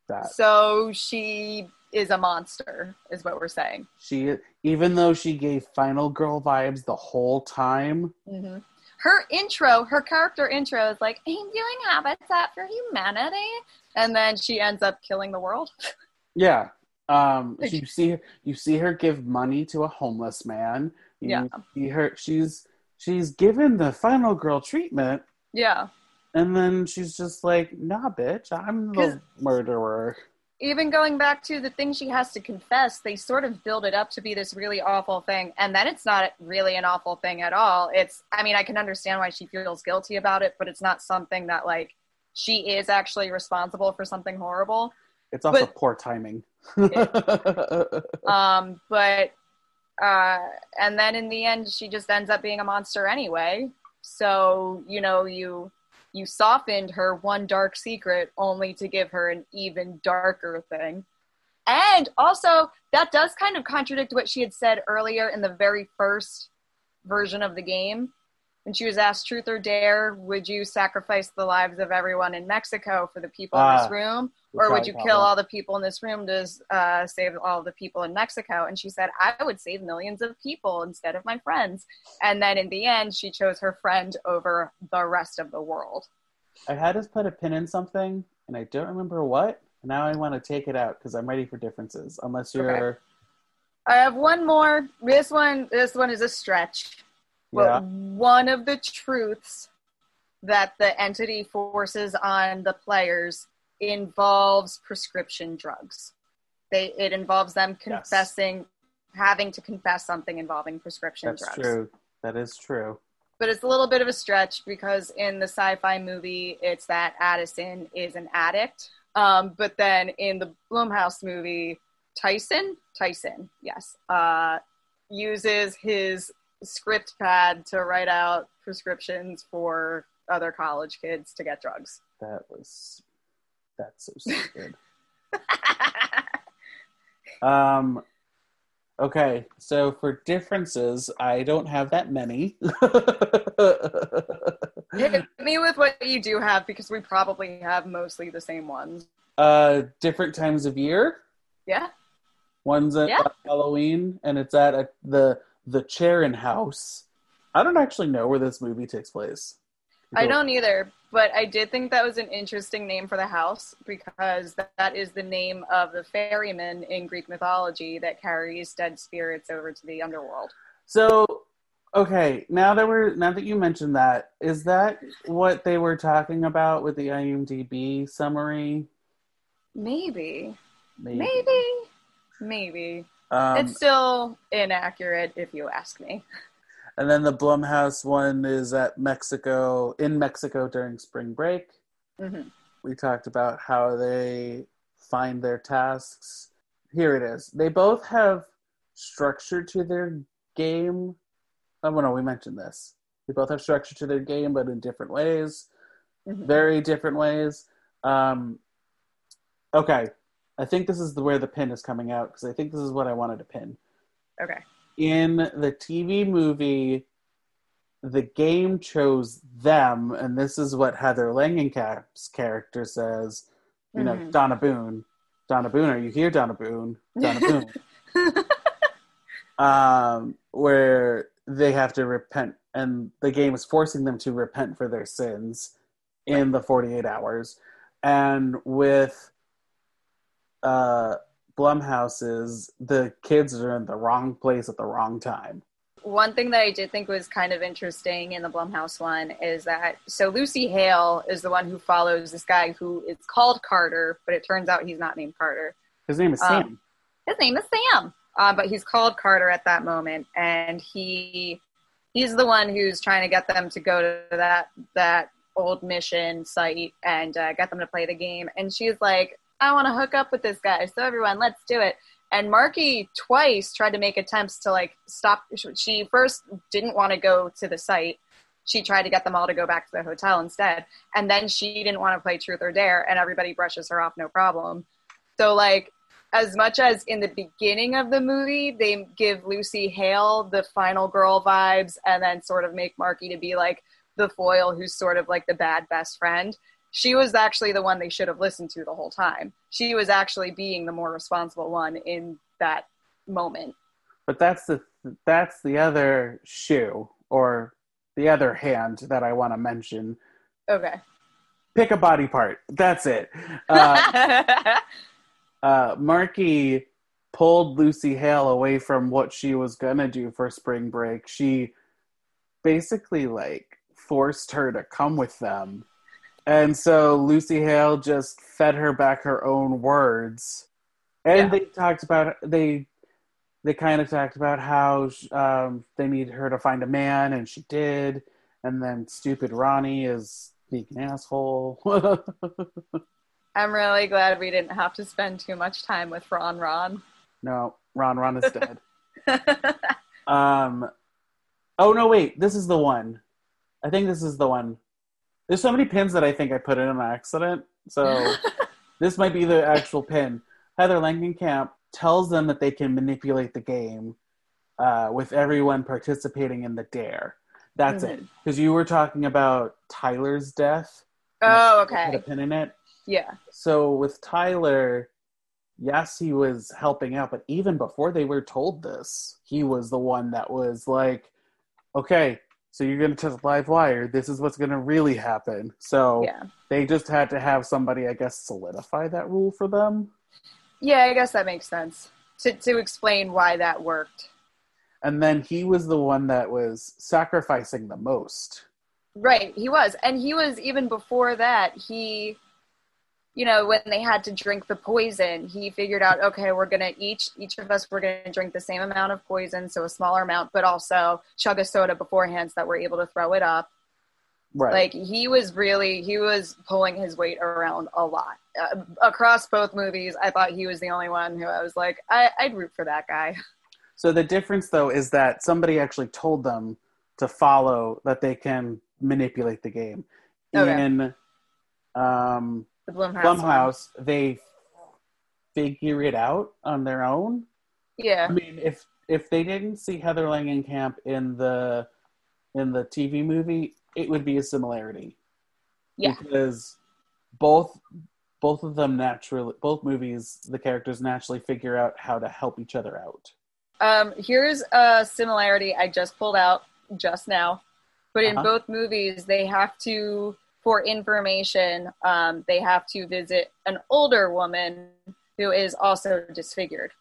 Speaker 1: That
Speaker 2: So she is a monster, is what we're saying.
Speaker 1: she, even though she gave Final Girl vibes the whole time,
Speaker 2: hmm Her intro, her character intro is like, I'm doing Habitat for Humanity. And then she ends up killing the world.
Speaker 1: yeah. Um, you see, you see her give money to a homeless man. You
Speaker 2: Yeah.
Speaker 1: see her. She's she's given the Final Girl treatment,
Speaker 2: yeah.
Speaker 1: and then she's just like, "Nah, bitch, I'm the murderer."
Speaker 2: Even going back to the thing she has to confess, they sort of build it up to be this really awful thing, and then it's not really an awful thing at all. It's, I mean, I can understand why she feels guilty about it, but it's not something that like she is actually responsible for something horrible.
Speaker 1: It's also
Speaker 2: But-
Speaker 1: poor timing.
Speaker 2: Um, but uh, and then in the end, she just ends up being a monster anyway. So you know, you you softened her one dark secret only to give her an even darker thing. And also, that does kind of contradict what she had said earlier in the very first version of the game. When she was asked, truth or dare, would you sacrifice the lives of everyone in Mexico for the people in
Speaker 1: Ah,
Speaker 2: this room?
Speaker 1: We'll
Speaker 2: or would you kill all the people in this room to uh, save all the people in Mexico? And she said, I would save millions of people instead of my friends. And then in the end, she chose her friend over the rest of the world.
Speaker 1: I had us put a pin in something, and I don't remember what. Now I want to take it out because I'm ready for differences. Unless you're,
Speaker 2: I have one more. This one, this one is a stretch. But
Speaker 1: yeah,
Speaker 2: one of the truths that the entity forces on the players involves prescription drugs. They it involves them
Speaker 1: Yes.
Speaker 2: confessing, having to confess something involving prescription
Speaker 1: that's
Speaker 2: drugs.
Speaker 1: That's true. That is true.
Speaker 2: But it's a little bit of a stretch because in the Syfy movie, it's that Addison is an addict. Um, but then in the Blumhouse movie, Tyson, Tyson, yes, uh, uses his script pad to write out prescriptions for other college kids to get drugs.
Speaker 1: That was that's so stupid. um, okay, so for differences, I don't have that many.
Speaker 2: Hit me with what you do have because we probably have mostly the same ones.
Speaker 1: uh, different times of year.
Speaker 2: Yeah.
Speaker 1: One's at
Speaker 2: Yeah.
Speaker 1: uh, Halloween, and it's at a, the the Charon House. I don't actually know where this movie takes place.
Speaker 2: I don't either, but I did think that was an interesting name for the house because that is the name of the ferryman in Greek mythology that carries dead spirits over to the underworld.
Speaker 1: So, okay, now that we're now that you mentioned that, is that what they were talking about with the IMDb summary?
Speaker 2: Maybe,
Speaker 1: Maybe.
Speaker 2: maybe, maybe.
Speaker 1: Um,
Speaker 2: it's still inaccurate if you ask me.
Speaker 1: and then the Blumhouse one is at Mexico in Mexico during spring break.
Speaker 2: hmm
Speaker 1: We talked about how they find their tasks here it is. They both have structure to their game. Oh no, we mentioned this. They both have structure to their game, but in different ways,
Speaker 2: Mhm.
Speaker 1: very different ways. Um, okay, I think this is the, where the pin is coming out because I think this is what I wanted to pin.
Speaker 2: Okay.
Speaker 1: In the TV movie, the game chose them, and this is what Heather Langenkamp's character says. You know,
Speaker 2: Mhm.
Speaker 1: Donna Boone. Donna Boone, are you here, Donna Boone? Donna Boone. um, where they have to repent, and the game is forcing them to repent for their sins in the 48 hours. And with uh, Blumhouse's, the kids are in the wrong place at the wrong time.
Speaker 2: One thing that I did think was kind of interesting in the Blumhouse one is that so Lucy Hale is the one who follows this guy who is called Carter, but it turns out he's not named Carter.
Speaker 1: His name is
Speaker 2: Um,
Speaker 1: Sam.
Speaker 2: His name is Sam, uh, but he's called Carter at that moment, and he he's the one who's trying to get them to go to that that old mission site and uh, get them to play the game. And she's like, "I want to hook up with this guy, so everyone, let's do it." And Markie twice tried to make attempts to like stop. She first didn't want to go to the site. She tried to get them all to go back to the hotel instead, and then she didn't want to play Truth or Dare, and everybody brushes her off, no problem. So like as much as in the beginning of the movie they give Lucy Hale the final girl vibes and then sort of make Markie to be like the foil who's sort of like the bad best friend. She was actually the one they should have listened to the whole time. She was actually being the more responsible one in that moment.
Speaker 1: But that's the that's the other shoe or the other hand that I want to mention.
Speaker 2: Okay.
Speaker 1: Pick a body part. That's it. Uh, uh, Markie pulled Lucy Hale away from what she was gonna do for spring break. She basically like forced her to come with them, and so Lucy Hale just fed her back her own words. And
Speaker 2: Yeah.
Speaker 1: they talked about they they kind of talked about how um, they need her to find a man, and she did. And then stupid Ronnie is being an asshole.
Speaker 2: I'm really glad we didn't have to spend too much time with Ron Ron.
Speaker 1: no, Ron Ron is dead. Um. Oh no! Wait, this is the one. I think this is the one. There's so many pins that I think I put in on accident. So this might be the actual pin. Heather Langenkamp tells them that they can manipulate the game uh, with everyone participating in the dare. That's it. Because you were talking about Tyler's death.
Speaker 2: oh,
Speaker 1: Put a
Speaker 2: okay.
Speaker 1: pin in it.
Speaker 2: Yeah.
Speaker 1: So with Tyler, yes, he was helping out, but even before they were told this, he was the one that was like, okay, so you're going to test live wire. This is what's going to really happen. So
Speaker 2: Yeah.
Speaker 1: they just had to have somebody, I guess, solidify that rule for them.
Speaker 2: Yeah, I guess that makes sense. To to explain why that worked.
Speaker 1: And then he was the one that was sacrificing the most.
Speaker 2: Right, he was. And he was even before that, he you know, when they had to drink the poison, he figured out, okay, we're gonna each each of us we're gonna drink the same amount of poison, so a smaller amount, but also chug a soda beforehand so that we're able to throw it up.
Speaker 1: Right.
Speaker 2: Like he was really he was pulling his weight around a lot uh, across both movies. I thought he was the only one who I was like, I, I'd root for that guy.
Speaker 1: So the difference, though, is that somebody actually told them to follow that they can manipulate the game.
Speaker 2: Okay.
Speaker 1: In um,
Speaker 2: The Blumhouse. one.
Speaker 1: Blumhouse, they figure it out on their own.
Speaker 2: Yeah.
Speaker 1: I mean, if if they didn't see Heather Langenkamp in the in the TV movie, it would be a similarity.
Speaker 2: Yeah.
Speaker 1: Because both both of them naturally both movies the characters naturally figure out how to help each other out.
Speaker 2: Um, here's a similarity I just pulled out just now. But in
Speaker 1: Uh-huh.
Speaker 2: both movies, they have to, for information, um, they have to visit an older woman who is also disfigured.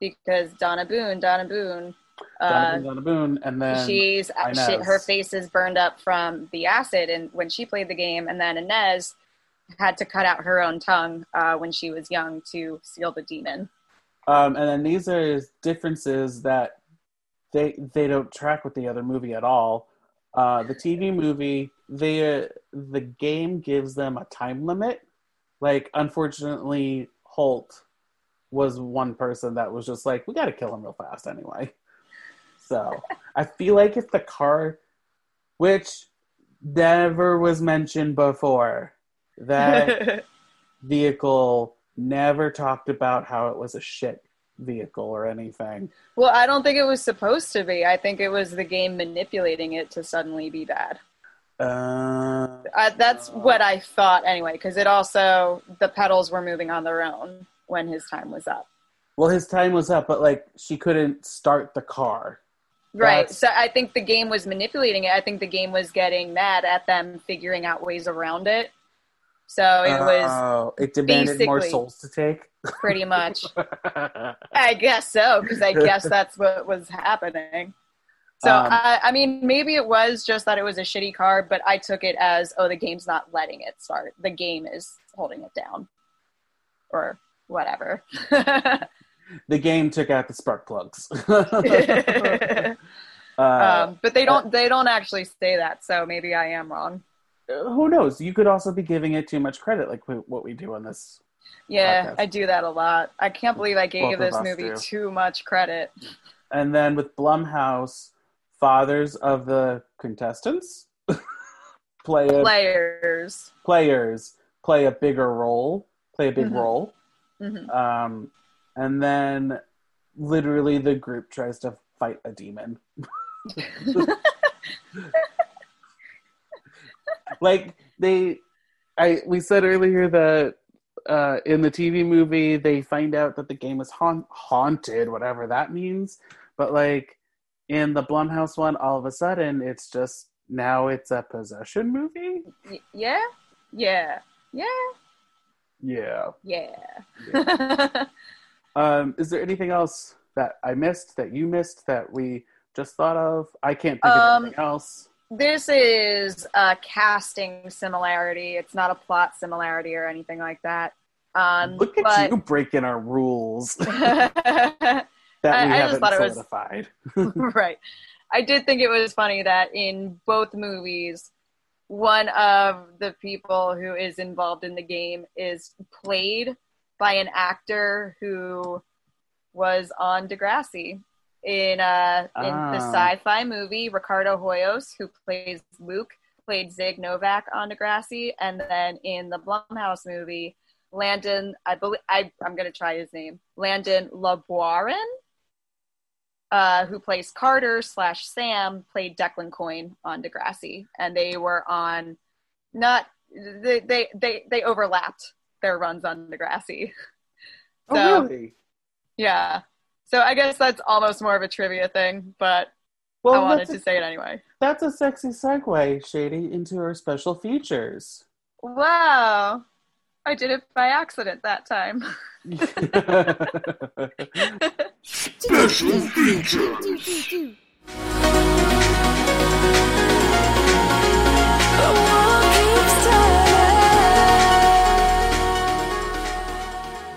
Speaker 2: Because Donna Boone, Donna Boone, uh,
Speaker 1: Donna Boone, Donna Boone, and then
Speaker 2: she's she, her face is burned up from the acid and when she played the game and then Inez had to cut out her own tongue uh, when she was young to seal the demon.
Speaker 1: Um, and then these are differences that they they don't track with the other movie at all. Uh, the TV movie, they uh, the game gives them a time limit. Like, unfortunately, Holt was one person that was just like, we got to kill him real fast anyway. So I feel like if the car, which never was mentioned before, that vehicle never talked about how it was a shit vehicle or anything.
Speaker 2: well, I don't think it was supposed to be. I think it was the game manipulating it to suddenly be bad.
Speaker 1: Uh,
Speaker 2: I, that's what I thought anyway, because it also the pedals were moving on their own when his time was up.
Speaker 1: well, his time was up, but like she couldn't start the car.
Speaker 2: Right.
Speaker 1: That's-
Speaker 2: So I think the game was manipulating it. I think the game was getting mad at them figuring out ways around it. So it was
Speaker 1: Oh, it demanded more souls to take.
Speaker 2: pretty much. I guess so, because I guess that's what was happening. So
Speaker 1: Um,
Speaker 2: I, I mean, maybe it was just that it was a shitty card, but I took it as, oh, the game's not letting it start. The game is holding it down, or whatever.
Speaker 1: the game took out the spark plugs. uh,
Speaker 2: um, but they don't. They don't actually say that, so maybe I am wrong.
Speaker 1: Who knows? You could also be giving it too much credit, like what we do on this.
Speaker 2: Yeah,
Speaker 1: Podcast.
Speaker 2: I do that a lot. I can't believe I gave
Speaker 1: Both
Speaker 2: this movie
Speaker 1: do.
Speaker 2: too much credit.
Speaker 1: And then with Blumhouse, fathers of the contestants play a,
Speaker 2: Players.
Speaker 1: players play a bigger role, play a big
Speaker 2: Mhm.
Speaker 1: role.
Speaker 2: hmm
Speaker 1: Um, and then literally the group tries to fight a demon. like they I we said earlier that uh, in the TV movie they find out that the game is haunt- haunted, whatever that means. But like in the Blumhouse one, all of a sudden it's just now it's a possession movie.
Speaker 2: Y- yeah, yeah, yeah,
Speaker 1: Yeah.
Speaker 2: yeah.
Speaker 1: Um, is there anything else that I missed that you missed that we just thought of? I can't think
Speaker 2: Um,
Speaker 1: of anything else.
Speaker 2: This is a casting similarity. It's not a plot similarity or anything like that. Um,
Speaker 1: Look at
Speaker 2: but
Speaker 1: you breaking our rules that we
Speaker 2: I
Speaker 1: haven't
Speaker 2: it was-
Speaker 1: solidified.
Speaker 2: right. I did think it was funny that in both movies, one of the people who is involved in the game is played by an actor who was on Degrassi. In uh in the
Speaker 1: Ah.
Speaker 2: Syfy movie, Ricardo Hoyos, who plays Luke, played Zig Novak on Degrassi, and then in the Blumhouse movie, Landon, I believe I I'm gonna try his name, Landon Liboiron, uh, who plays Carter slash Sam, played Declan Coyne on Degrassi, and they were on not they they they, they overlapped their runs on Degrassi. So
Speaker 1: oh, really?
Speaker 2: yeah, so I guess that's almost more of a trivia thing, but
Speaker 1: Well,
Speaker 2: I wanted to
Speaker 1: a,
Speaker 2: say it anyway.
Speaker 1: that's a sexy segue, Shady, into our special features.
Speaker 2: Wow, I did it by accident that time.
Speaker 3: Special features.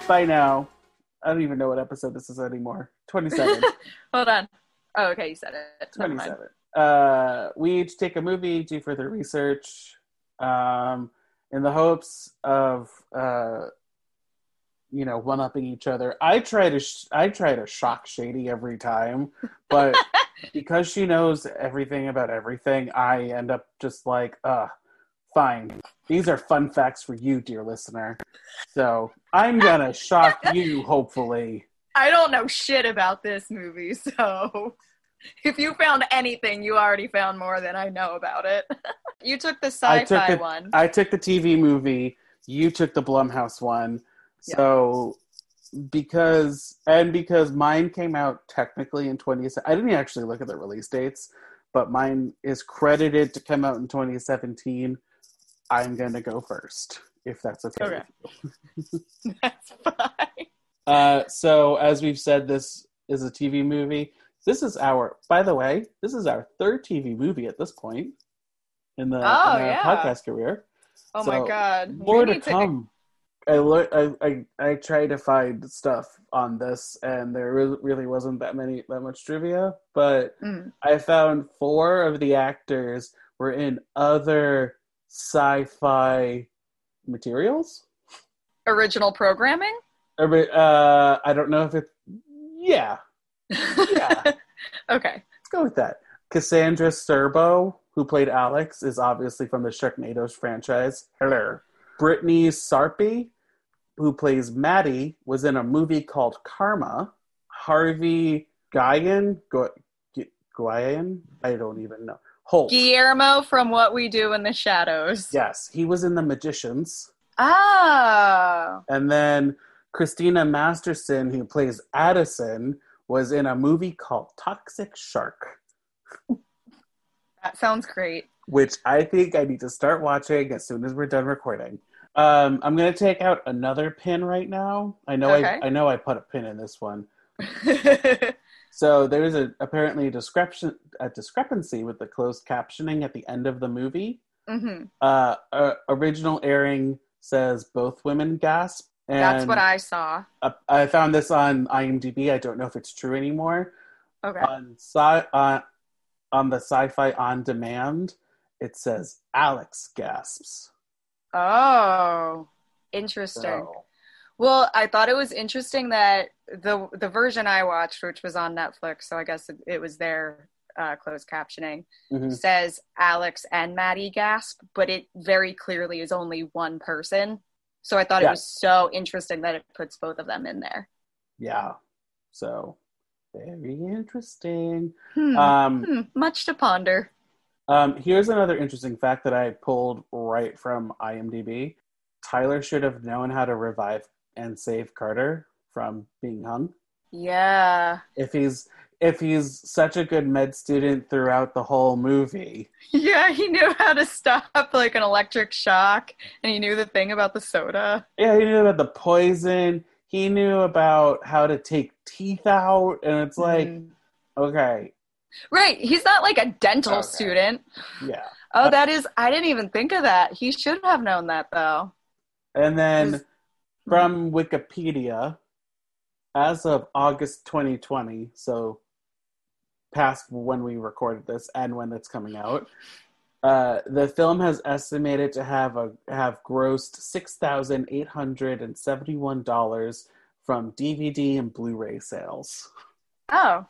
Speaker 1: By now, I don't even know what episode this is anymore. 27.
Speaker 2: Hold on. Oh, okay, you said it.
Speaker 1: 27. Uh, we each take a movie, do further research, um, in the hopes of, uh, you know, one upping each other. I try to, sh- I try to shock Shady every time, but because she knows everything about everything, I end up just like, uh, fine. These are fun facts for you, dear listener. So I'm gonna shock you, hopefully.
Speaker 2: I don't know shit about this movie, so if you found anything, you already found more than I know about it. you took the Syfy
Speaker 1: took the-
Speaker 2: one.
Speaker 1: I took the TV movie. You took the Blumhouse one.
Speaker 2: Yeah.
Speaker 1: So because and because mine came out technically in 20 I didn't actually look at the release dates, but mine is credited to come out in 2017. I'm going to go first if that's okay.
Speaker 2: Okay. That's fine.
Speaker 1: Uh, so as we've said this is a TV movie. This is our by the way, this is our third TV movie at this point in the, in
Speaker 2: Oh,
Speaker 1: our
Speaker 2: yeah.
Speaker 1: podcast career.
Speaker 2: Oh
Speaker 1: So,
Speaker 2: my god.
Speaker 1: more
Speaker 2: We
Speaker 1: to come. I, lear- I I I tried to find stuff on this, and there really wasn't that many that much trivia. But
Speaker 2: Mm.
Speaker 1: I found four of the actors were in other Syfy materials.
Speaker 2: Original programming?
Speaker 1: Every- Uh, I don't know if it. Yeah, Yeah.
Speaker 2: okay.
Speaker 1: let's go with that. Cassandra Scerbo, who played Alex, is obviously from the Sharknadoes franchise. Hello. Brytni Sarpy, who plays Maddie, was in a movie called Karma. Harvey Guillén, Gu- Gu- Guyan, I don't even know. Holt.
Speaker 2: Guillermo from What We Do in the Shadows.
Speaker 1: Yes, he was in The Magicians.
Speaker 2: Oh.
Speaker 1: And then Christina Masterson, who plays Addison, was in a movie called Toxic Shark,
Speaker 2: That sounds great.
Speaker 1: which I think I need to start watching as soon as we're done recording. Um, I'm gonna take out another pin right now. I know
Speaker 2: Okay.
Speaker 1: I, I know I put a pin in this one. So there's a apparently a discrepan a discrepancy with the closed captioning at the end of the movie.
Speaker 2: hmm
Speaker 1: Uh, uh, original airing says both women gasp. And
Speaker 2: That's what I saw.
Speaker 1: uh, I found this on IMDb. I don't know if it's true anymore.
Speaker 2: Okay.
Speaker 1: On sci uh, on the Syfy on Demand, it says Alex gasps.
Speaker 2: Oh, interesting.
Speaker 1: So,
Speaker 2: Well, I thought it was interesting that the the version I watched, which was on Netflix, so I guess it, it was their uh, closed captioning,
Speaker 1: mhm.
Speaker 2: says Alex and Maddie gasp, but it very clearly is only one person. So I thought
Speaker 1: Yeah.
Speaker 2: it was so interesting that it puts both of them in there.
Speaker 1: yeah. So very interesting.
Speaker 2: Hmm.
Speaker 1: Um,
Speaker 2: Hmm, much to ponder.
Speaker 1: Um, here's another interesting fact that I pulled right from IMDb. Tyler should have known how to revive and save Carter from being hung.
Speaker 2: Yeah.
Speaker 1: If he's if he's such a good med student throughout the whole movie,
Speaker 2: Yeah, he knew how to stop like an electric shock, and he knew the thing about the soda.
Speaker 1: yeah, he knew about the poison. He knew about how to take teeth out, and it's like,
Speaker 2: Mhm.
Speaker 1: okay,
Speaker 2: right, he's not like a dental
Speaker 1: Okay.
Speaker 2: student.
Speaker 1: yeah.
Speaker 2: Oh, that is, I didn't even think of that. He should have known that though.
Speaker 1: And then from Wikipedia, as of August 2020, so past when we recorded this and when it's coming out, uh, the film has estimated to have a have grossed six thousand eight hundred and seventy one dollars from DVD and Blu-ray sales
Speaker 2: Oh,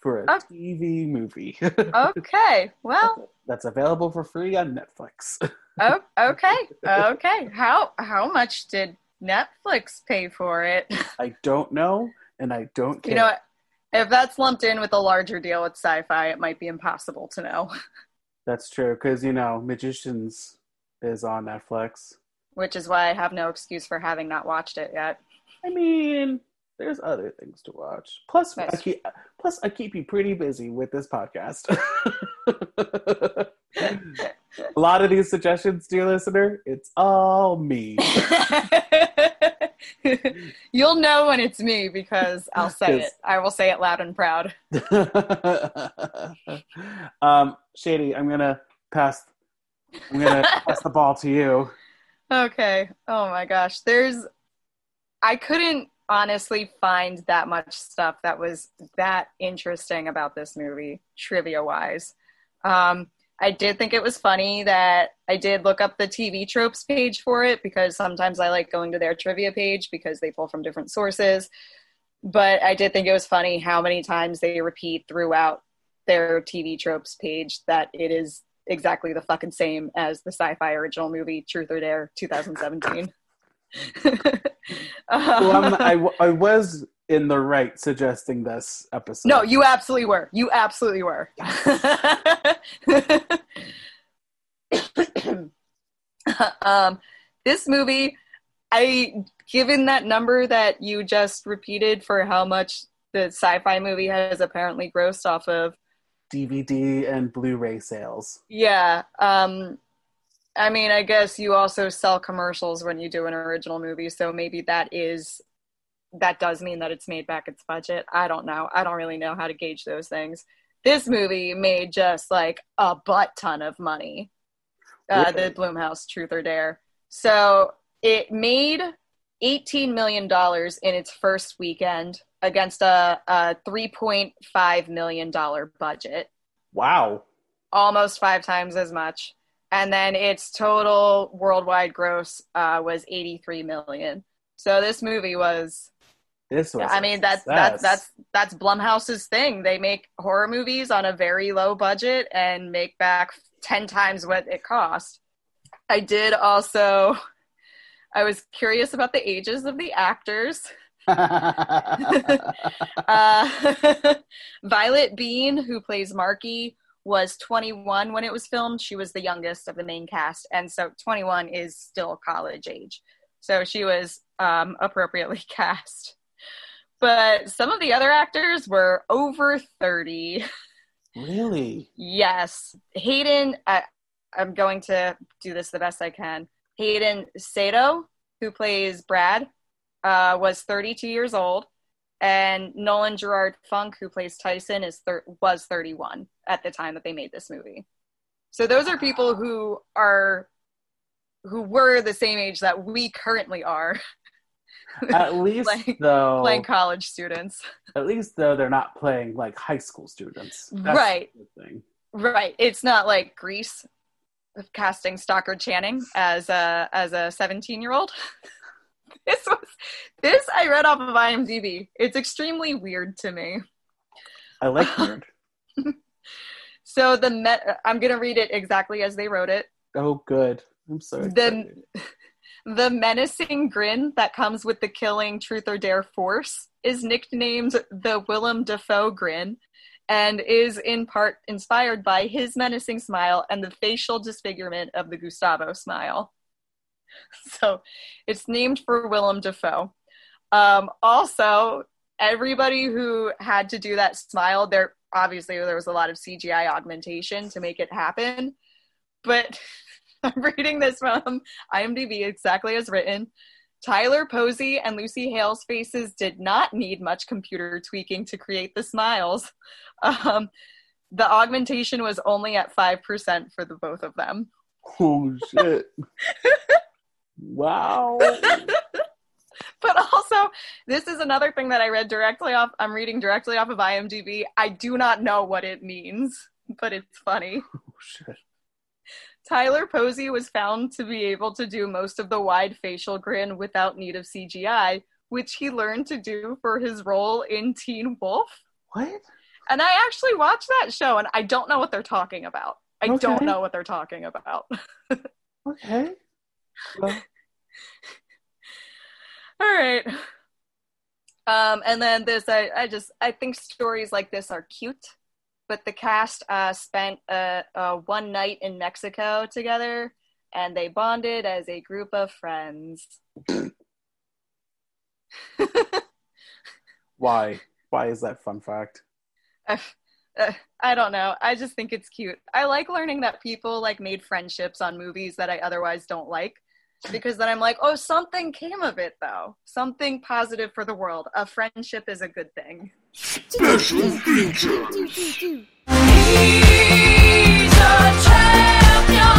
Speaker 1: for a
Speaker 2: Oh.
Speaker 1: TV movie
Speaker 2: okay. Well,
Speaker 1: that's available for free on Netflix.
Speaker 2: oh, okay, okay. How how much did Netflix pay for it?
Speaker 1: I don't know, and I don't care.
Speaker 2: You know, if that's lumped in with a larger deal with Syfy, it might be impossible to know.
Speaker 1: That's true because you know Magicians is on Netflix.
Speaker 2: Which is why I have no excuse for having not watched it yet.
Speaker 1: I mean, there's other things to watch. Plus, I keep plus I keep you pretty busy with this podcast. A lot of these suggestions, dear listener, it's all me.
Speaker 2: You'll know when it's me because I'll say it. I will say it loud and proud.
Speaker 1: um, Shady, I'm gonna pass. I'm gonna pass the ball to you.
Speaker 2: Okay. Oh my gosh. There's I couldn't honestly find that much stuff that was that interesting about this movie, trivia wise. Um, I did think it was funny that I did look up the TV tropes page for it because sometimes I like going to their trivia page because they pull from different sources. But I did think it was funny how many times they repeat throughout their TV tropes page that it is exactly the fucking same as the Syfy original movie Truth or Dare 2017.
Speaker 1: Well, I'm, I, I was in the right suggesting this episode.
Speaker 2: no, you absolutely were. You absolutely were. um, this movie, I given that number that you just repeated for how much the Syfy movie has apparently grossed off of
Speaker 1: DVD and Blu-ray sales.
Speaker 2: Yeah. Um I mean, I guess you also sell commercials when you do an original movie, so maybe that is that does mean that it's made back its budget. I don't know. I don't really know how to gauge those things. This movie made just like a butt ton of money. Uh,
Speaker 1: Really?
Speaker 2: the Blumhouse Truth or Dare. So it made $18 million in its first weekend against a, a $3.5 million budget
Speaker 1: Wow.
Speaker 2: almost five times as much. And then its total worldwide gross uh, was 83 million. So this movie was
Speaker 1: This was.
Speaker 2: I mean that's that's that's that's Blumhouse's thing. They make horror movies on a very low budget and make back 10 times what it cost. I did also I was curious about the ages of the actors. Uh, Violett Beane, who plays Markie, was 21 when it was filmed. She was the youngest of the main cast, and so 21 is still college age. So she was um, appropriately cast. But some of the other actors were over 30.
Speaker 1: really?
Speaker 2: Yes. Hayden, I, I'm going to do this the best I can. Hayden Szeto, who plays Brad, uh, was 32 years old. And Nolan Gerard Funk, who plays Tyson, is thir- was 31 at the time that they made this movie. So those are people who are who were the same age that we currently are,
Speaker 1: At least
Speaker 2: Playing-
Speaker 1: though.
Speaker 2: playing college students.
Speaker 1: At least though they're not playing like high school students. That's
Speaker 2: Right.
Speaker 1: thing.
Speaker 2: Right. It's not like Grease casting Stockard Channing as a as a 17 year old. this was this I read off of IMDb. It's extremely weird to me.
Speaker 1: I like weird.
Speaker 2: So the met I'm gonna read it exactly as they wrote it.
Speaker 1: oh, good. I'm so
Speaker 2: The-
Speaker 1: excited.
Speaker 2: The menacing grin that comes with the killing truth or dare force is nicknamed the Willem Dafoe grin and is in part inspired by his menacing smile and the facial disfigurement of the Glasgow smile. So it's named for Willem Dafoe. Um, also, everybody who had to do that smile, there obviously there was a lot of CGI augmentation to make it happen, but I'm reading this from IMDb exactly as written. Tyler Posey and Lucy Hale's faces did not need much computer tweaking to create the smiles. Um, the augmentation was only at 5% for the both of them.
Speaker 1: Oh shit! wow.
Speaker 2: But also, this is another thing that I read directly off. I'm reading directly off of IMDb. I do not know what it means, but it's funny.
Speaker 1: Oh shit!
Speaker 2: Tyler Posey was found to be able to do most of the wide facial grin without need of CGI, which he learned to do for his role in Teen Wolf.
Speaker 1: What?
Speaker 2: And I actually watched that show and I don't know what they're talking about. I don't know what they're talking about.
Speaker 1: Okay. Well,
Speaker 2: All right. Um, and then this, I, I just, I think stories like this are cute. But the cast uh, spent uh, uh, one night in Mexico together, and they bonded as a group of friends.
Speaker 1: why? Why is that fun fact?
Speaker 2: Uh, uh, I don't know. I just think it's cute. I like learning that people like made friendships on movies that I otherwise don't like. Because then I'm like, oh, something came of it though. Something positive for the world. A friendship is a good thing.
Speaker 3: Special feature.
Speaker 4: He's a champion.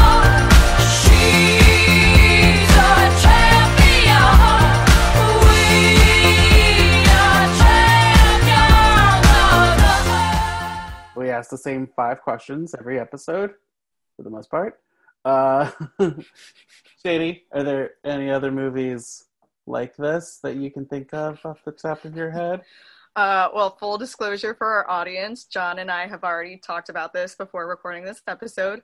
Speaker 4: She's a champion. We are champions.
Speaker 1: We ask the same five questions every episode, for the most part. Uh, Shady, are there any other movies like this that you can think of off the top of your head?
Speaker 2: Uh, well, full disclosure for our audience, John and I have already talked about this before recording this episode.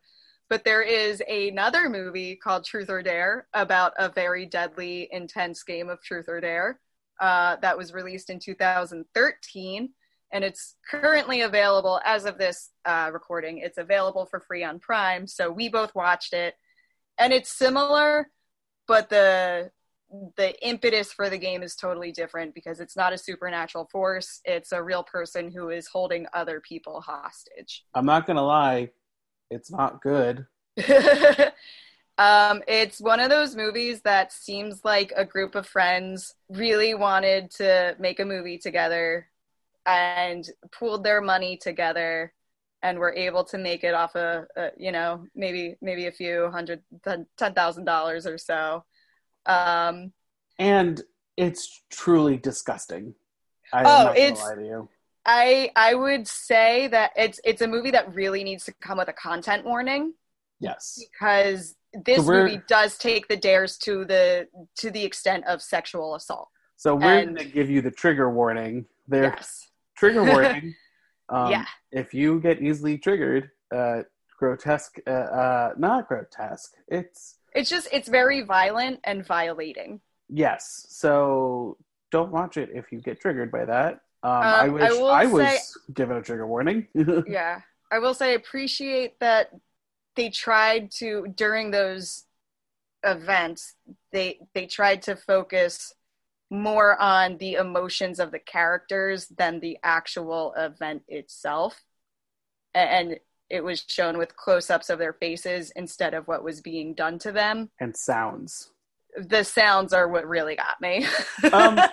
Speaker 2: But there is another movie called Truth or Dare about a very deadly, intense game of Truth or Dare uh, that was released in 2013. And it's currently available as of this uh, recording. It's available for free on Prime. So we both watched it. And it's similar, but the the impetus for the game is totally different because it's not a supernatural force. It's a real person who is holding other people hostage.
Speaker 1: I'm not gonna lie, it's not good.
Speaker 2: um, it's one of those movies that seems like a group of friends really wanted to make a movie together and pooled their money together and were able to make it off a, a you know maybe maybe a few hundred ten thousand dollars or so um
Speaker 1: And it's truly disgusting. I,
Speaker 2: Oh,
Speaker 1: gonna
Speaker 2: it's-
Speaker 1: lie to you.
Speaker 2: I I would say that it's it's a movie that really needs to come with a content warning
Speaker 1: Yes.
Speaker 2: because this
Speaker 1: So
Speaker 2: movie does take the dares to the to the extent of sexual assault.
Speaker 1: So we're
Speaker 2: And-
Speaker 1: to give you the trigger warning. There,
Speaker 2: Yes.
Speaker 1: trigger warning. Um,
Speaker 2: Yeah.
Speaker 1: If you get easily triggered, uh, grotesque, uh, uh, not grotesque. It's
Speaker 2: It's just it's very violent and violating.
Speaker 1: yes. So don't watch it if you get triggered by that. Um, I
Speaker 2: Um,
Speaker 1: wish
Speaker 2: I
Speaker 1: I, was
Speaker 2: say-
Speaker 1: given a trigger warning.
Speaker 2: Yeah. I will say I appreciate that they tried to during those events they they tried to focus more on the emotions of the characters than the actual event itself. And it was shown with close-ups of their faces instead of what was being done to them.
Speaker 1: and sounds.
Speaker 2: The sounds are what really got me.
Speaker 1: Um,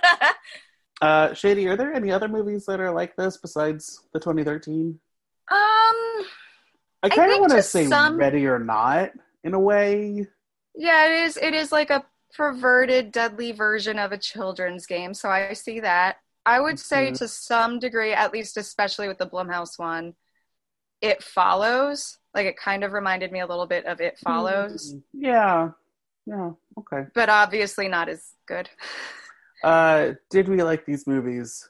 Speaker 1: Uh, Shady, are there any other movies that are like this besides the 2013?
Speaker 2: um
Speaker 1: I kind of want to say
Speaker 2: some-
Speaker 1: Ready or Not in a way.
Speaker 2: Yeah, it is. It is like a perverted, deadly version of a children's game. So I see that. I would say
Speaker 1: Mhm.
Speaker 2: to some degree, at least especially with the Blumhouse one, it follows. Like it kind of reminded me a little bit of It Follows,
Speaker 1: Mm, Yeah. Yeah. Okay.
Speaker 2: but obviously not as good.
Speaker 1: Uh, did we like these movies?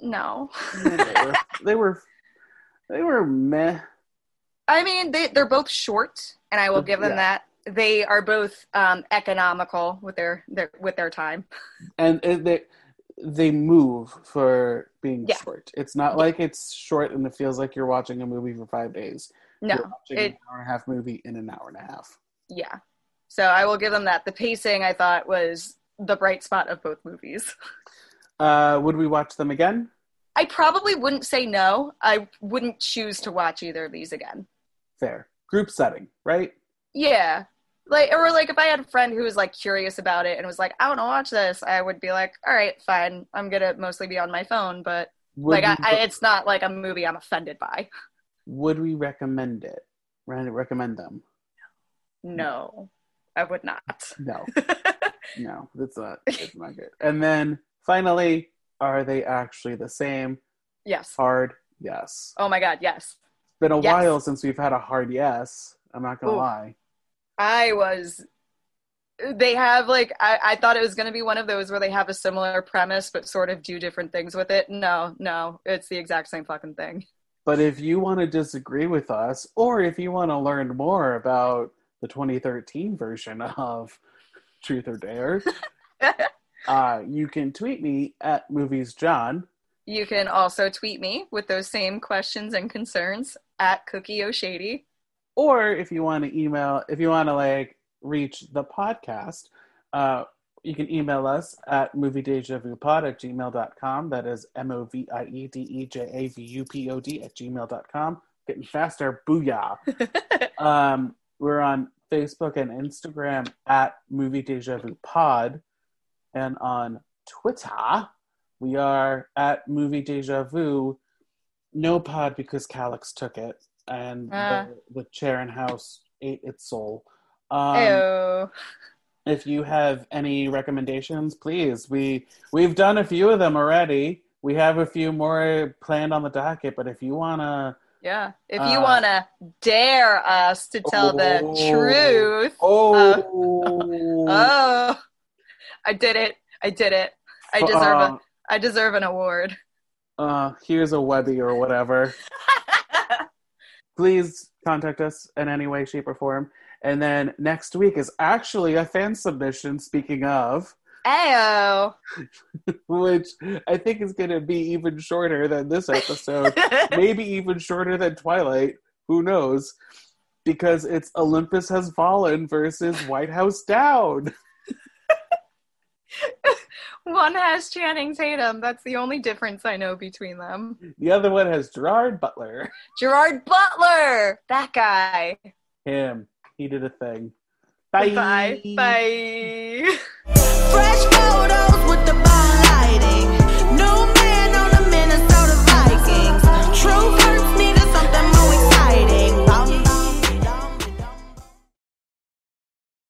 Speaker 2: No.
Speaker 1: Yeah, they, were, they were. They were meh.
Speaker 2: I mean, they, they're both short, and I will give them
Speaker 1: Yeah.
Speaker 2: that. They are both um, economical with their, their with their time.
Speaker 1: and it, they they move for being
Speaker 2: Yeah.
Speaker 1: short. It's not like it's short and it feels like you're watching a movie for five days.
Speaker 2: No,
Speaker 1: you're watching
Speaker 2: it-
Speaker 1: an hour and a half movie in an hour and a half.
Speaker 2: yeah. So I will give them that. The pacing I thought was the bright spot of both movies.
Speaker 1: Uh, would we watch them again?
Speaker 2: I probably wouldn't say no. I wouldn't choose to watch either of these again.
Speaker 1: Fair group setting, right?
Speaker 2: Yeah. Like or like if I had a friend who was like curious about it and was like, I want to watch this, I would be like, all right, fine. I'm gonna mostly be on my phone, but
Speaker 1: Would
Speaker 2: like I, I, it's not like a movie I'm offended by.
Speaker 1: would we recommend it? Recommend them?
Speaker 2: No, I would not.
Speaker 1: No, no, that's not. That's not good. And then finally, are they actually the same?
Speaker 2: yes.
Speaker 1: Hard, yes.
Speaker 2: Oh my god, yes.
Speaker 1: It's been a
Speaker 2: Yes.
Speaker 1: while since we've had a hard yes. I'm not gonna
Speaker 2: Ooh.
Speaker 1: lie.
Speaker 2: I was. They have like I, I thought it was going to be one of those where they have a similar premise but sort of do different things with it. No, no, it's the exact same fucking thing.
Speaker 1: But if you want to disagree with us, or if you want to learn more about the 2013 version of Truth or Dare, uh, you can tweet me at Movies John.
Speaker 2: You can also tweet me with those same questions and concerns at Cookie O'Shady.
Speaker 1: Or if you want to email, if you want to like reach the podcast, uh, you can email us at moviedejavupod at gmail.com. That is M O V I E D E J A V U P O D at gmail.com. Getting faster. Booyah. Um, we're on Facebook and Instagram at Movie Deja Vu Pod, and on Twitter we are at Movie Deja Vu. No pod because Calix took it, and
Speaker 2: Ah.
Speaker 1: the, the Charon house ate its soul. Um, if you have any recommendations, please. We we've done a few of them already. We have a few more planned on the docket, but if you wanna
Speaker 2: Yeah. If you
Speaker 1: Uh,
Speaker 2: want to dare us to tell the
Speaker 1: Oh.
Speaker 2: truth.
Speaker 1: Oh,
Speaker 2: Oh, I did it. I did it. I deserve
Speaker 1: uh,
Speaker 2: a I deserve an award.
Speaker 1: uh, here's a Webby or whatever. Please contact us in any way, shape, or form. And then next week is actually a fan submission. Speaking of,
Speaker 2: Ayo.
Speaker 1: which I think is going to be even shorter than this episode. maybe even shorter than Twilight. Who knows? Because it's Olympus Has Fallen versus White House Down.
Speaker 2: One has Channing Tatum. That's the only difference I know between them.
Speaker 1: The other one has Gerard Butler.
Speaker 2: Gerard Butler! That guy.
Speaker 1: Him. He did a thing. Bye.
Speaker 2: Bye. Bye.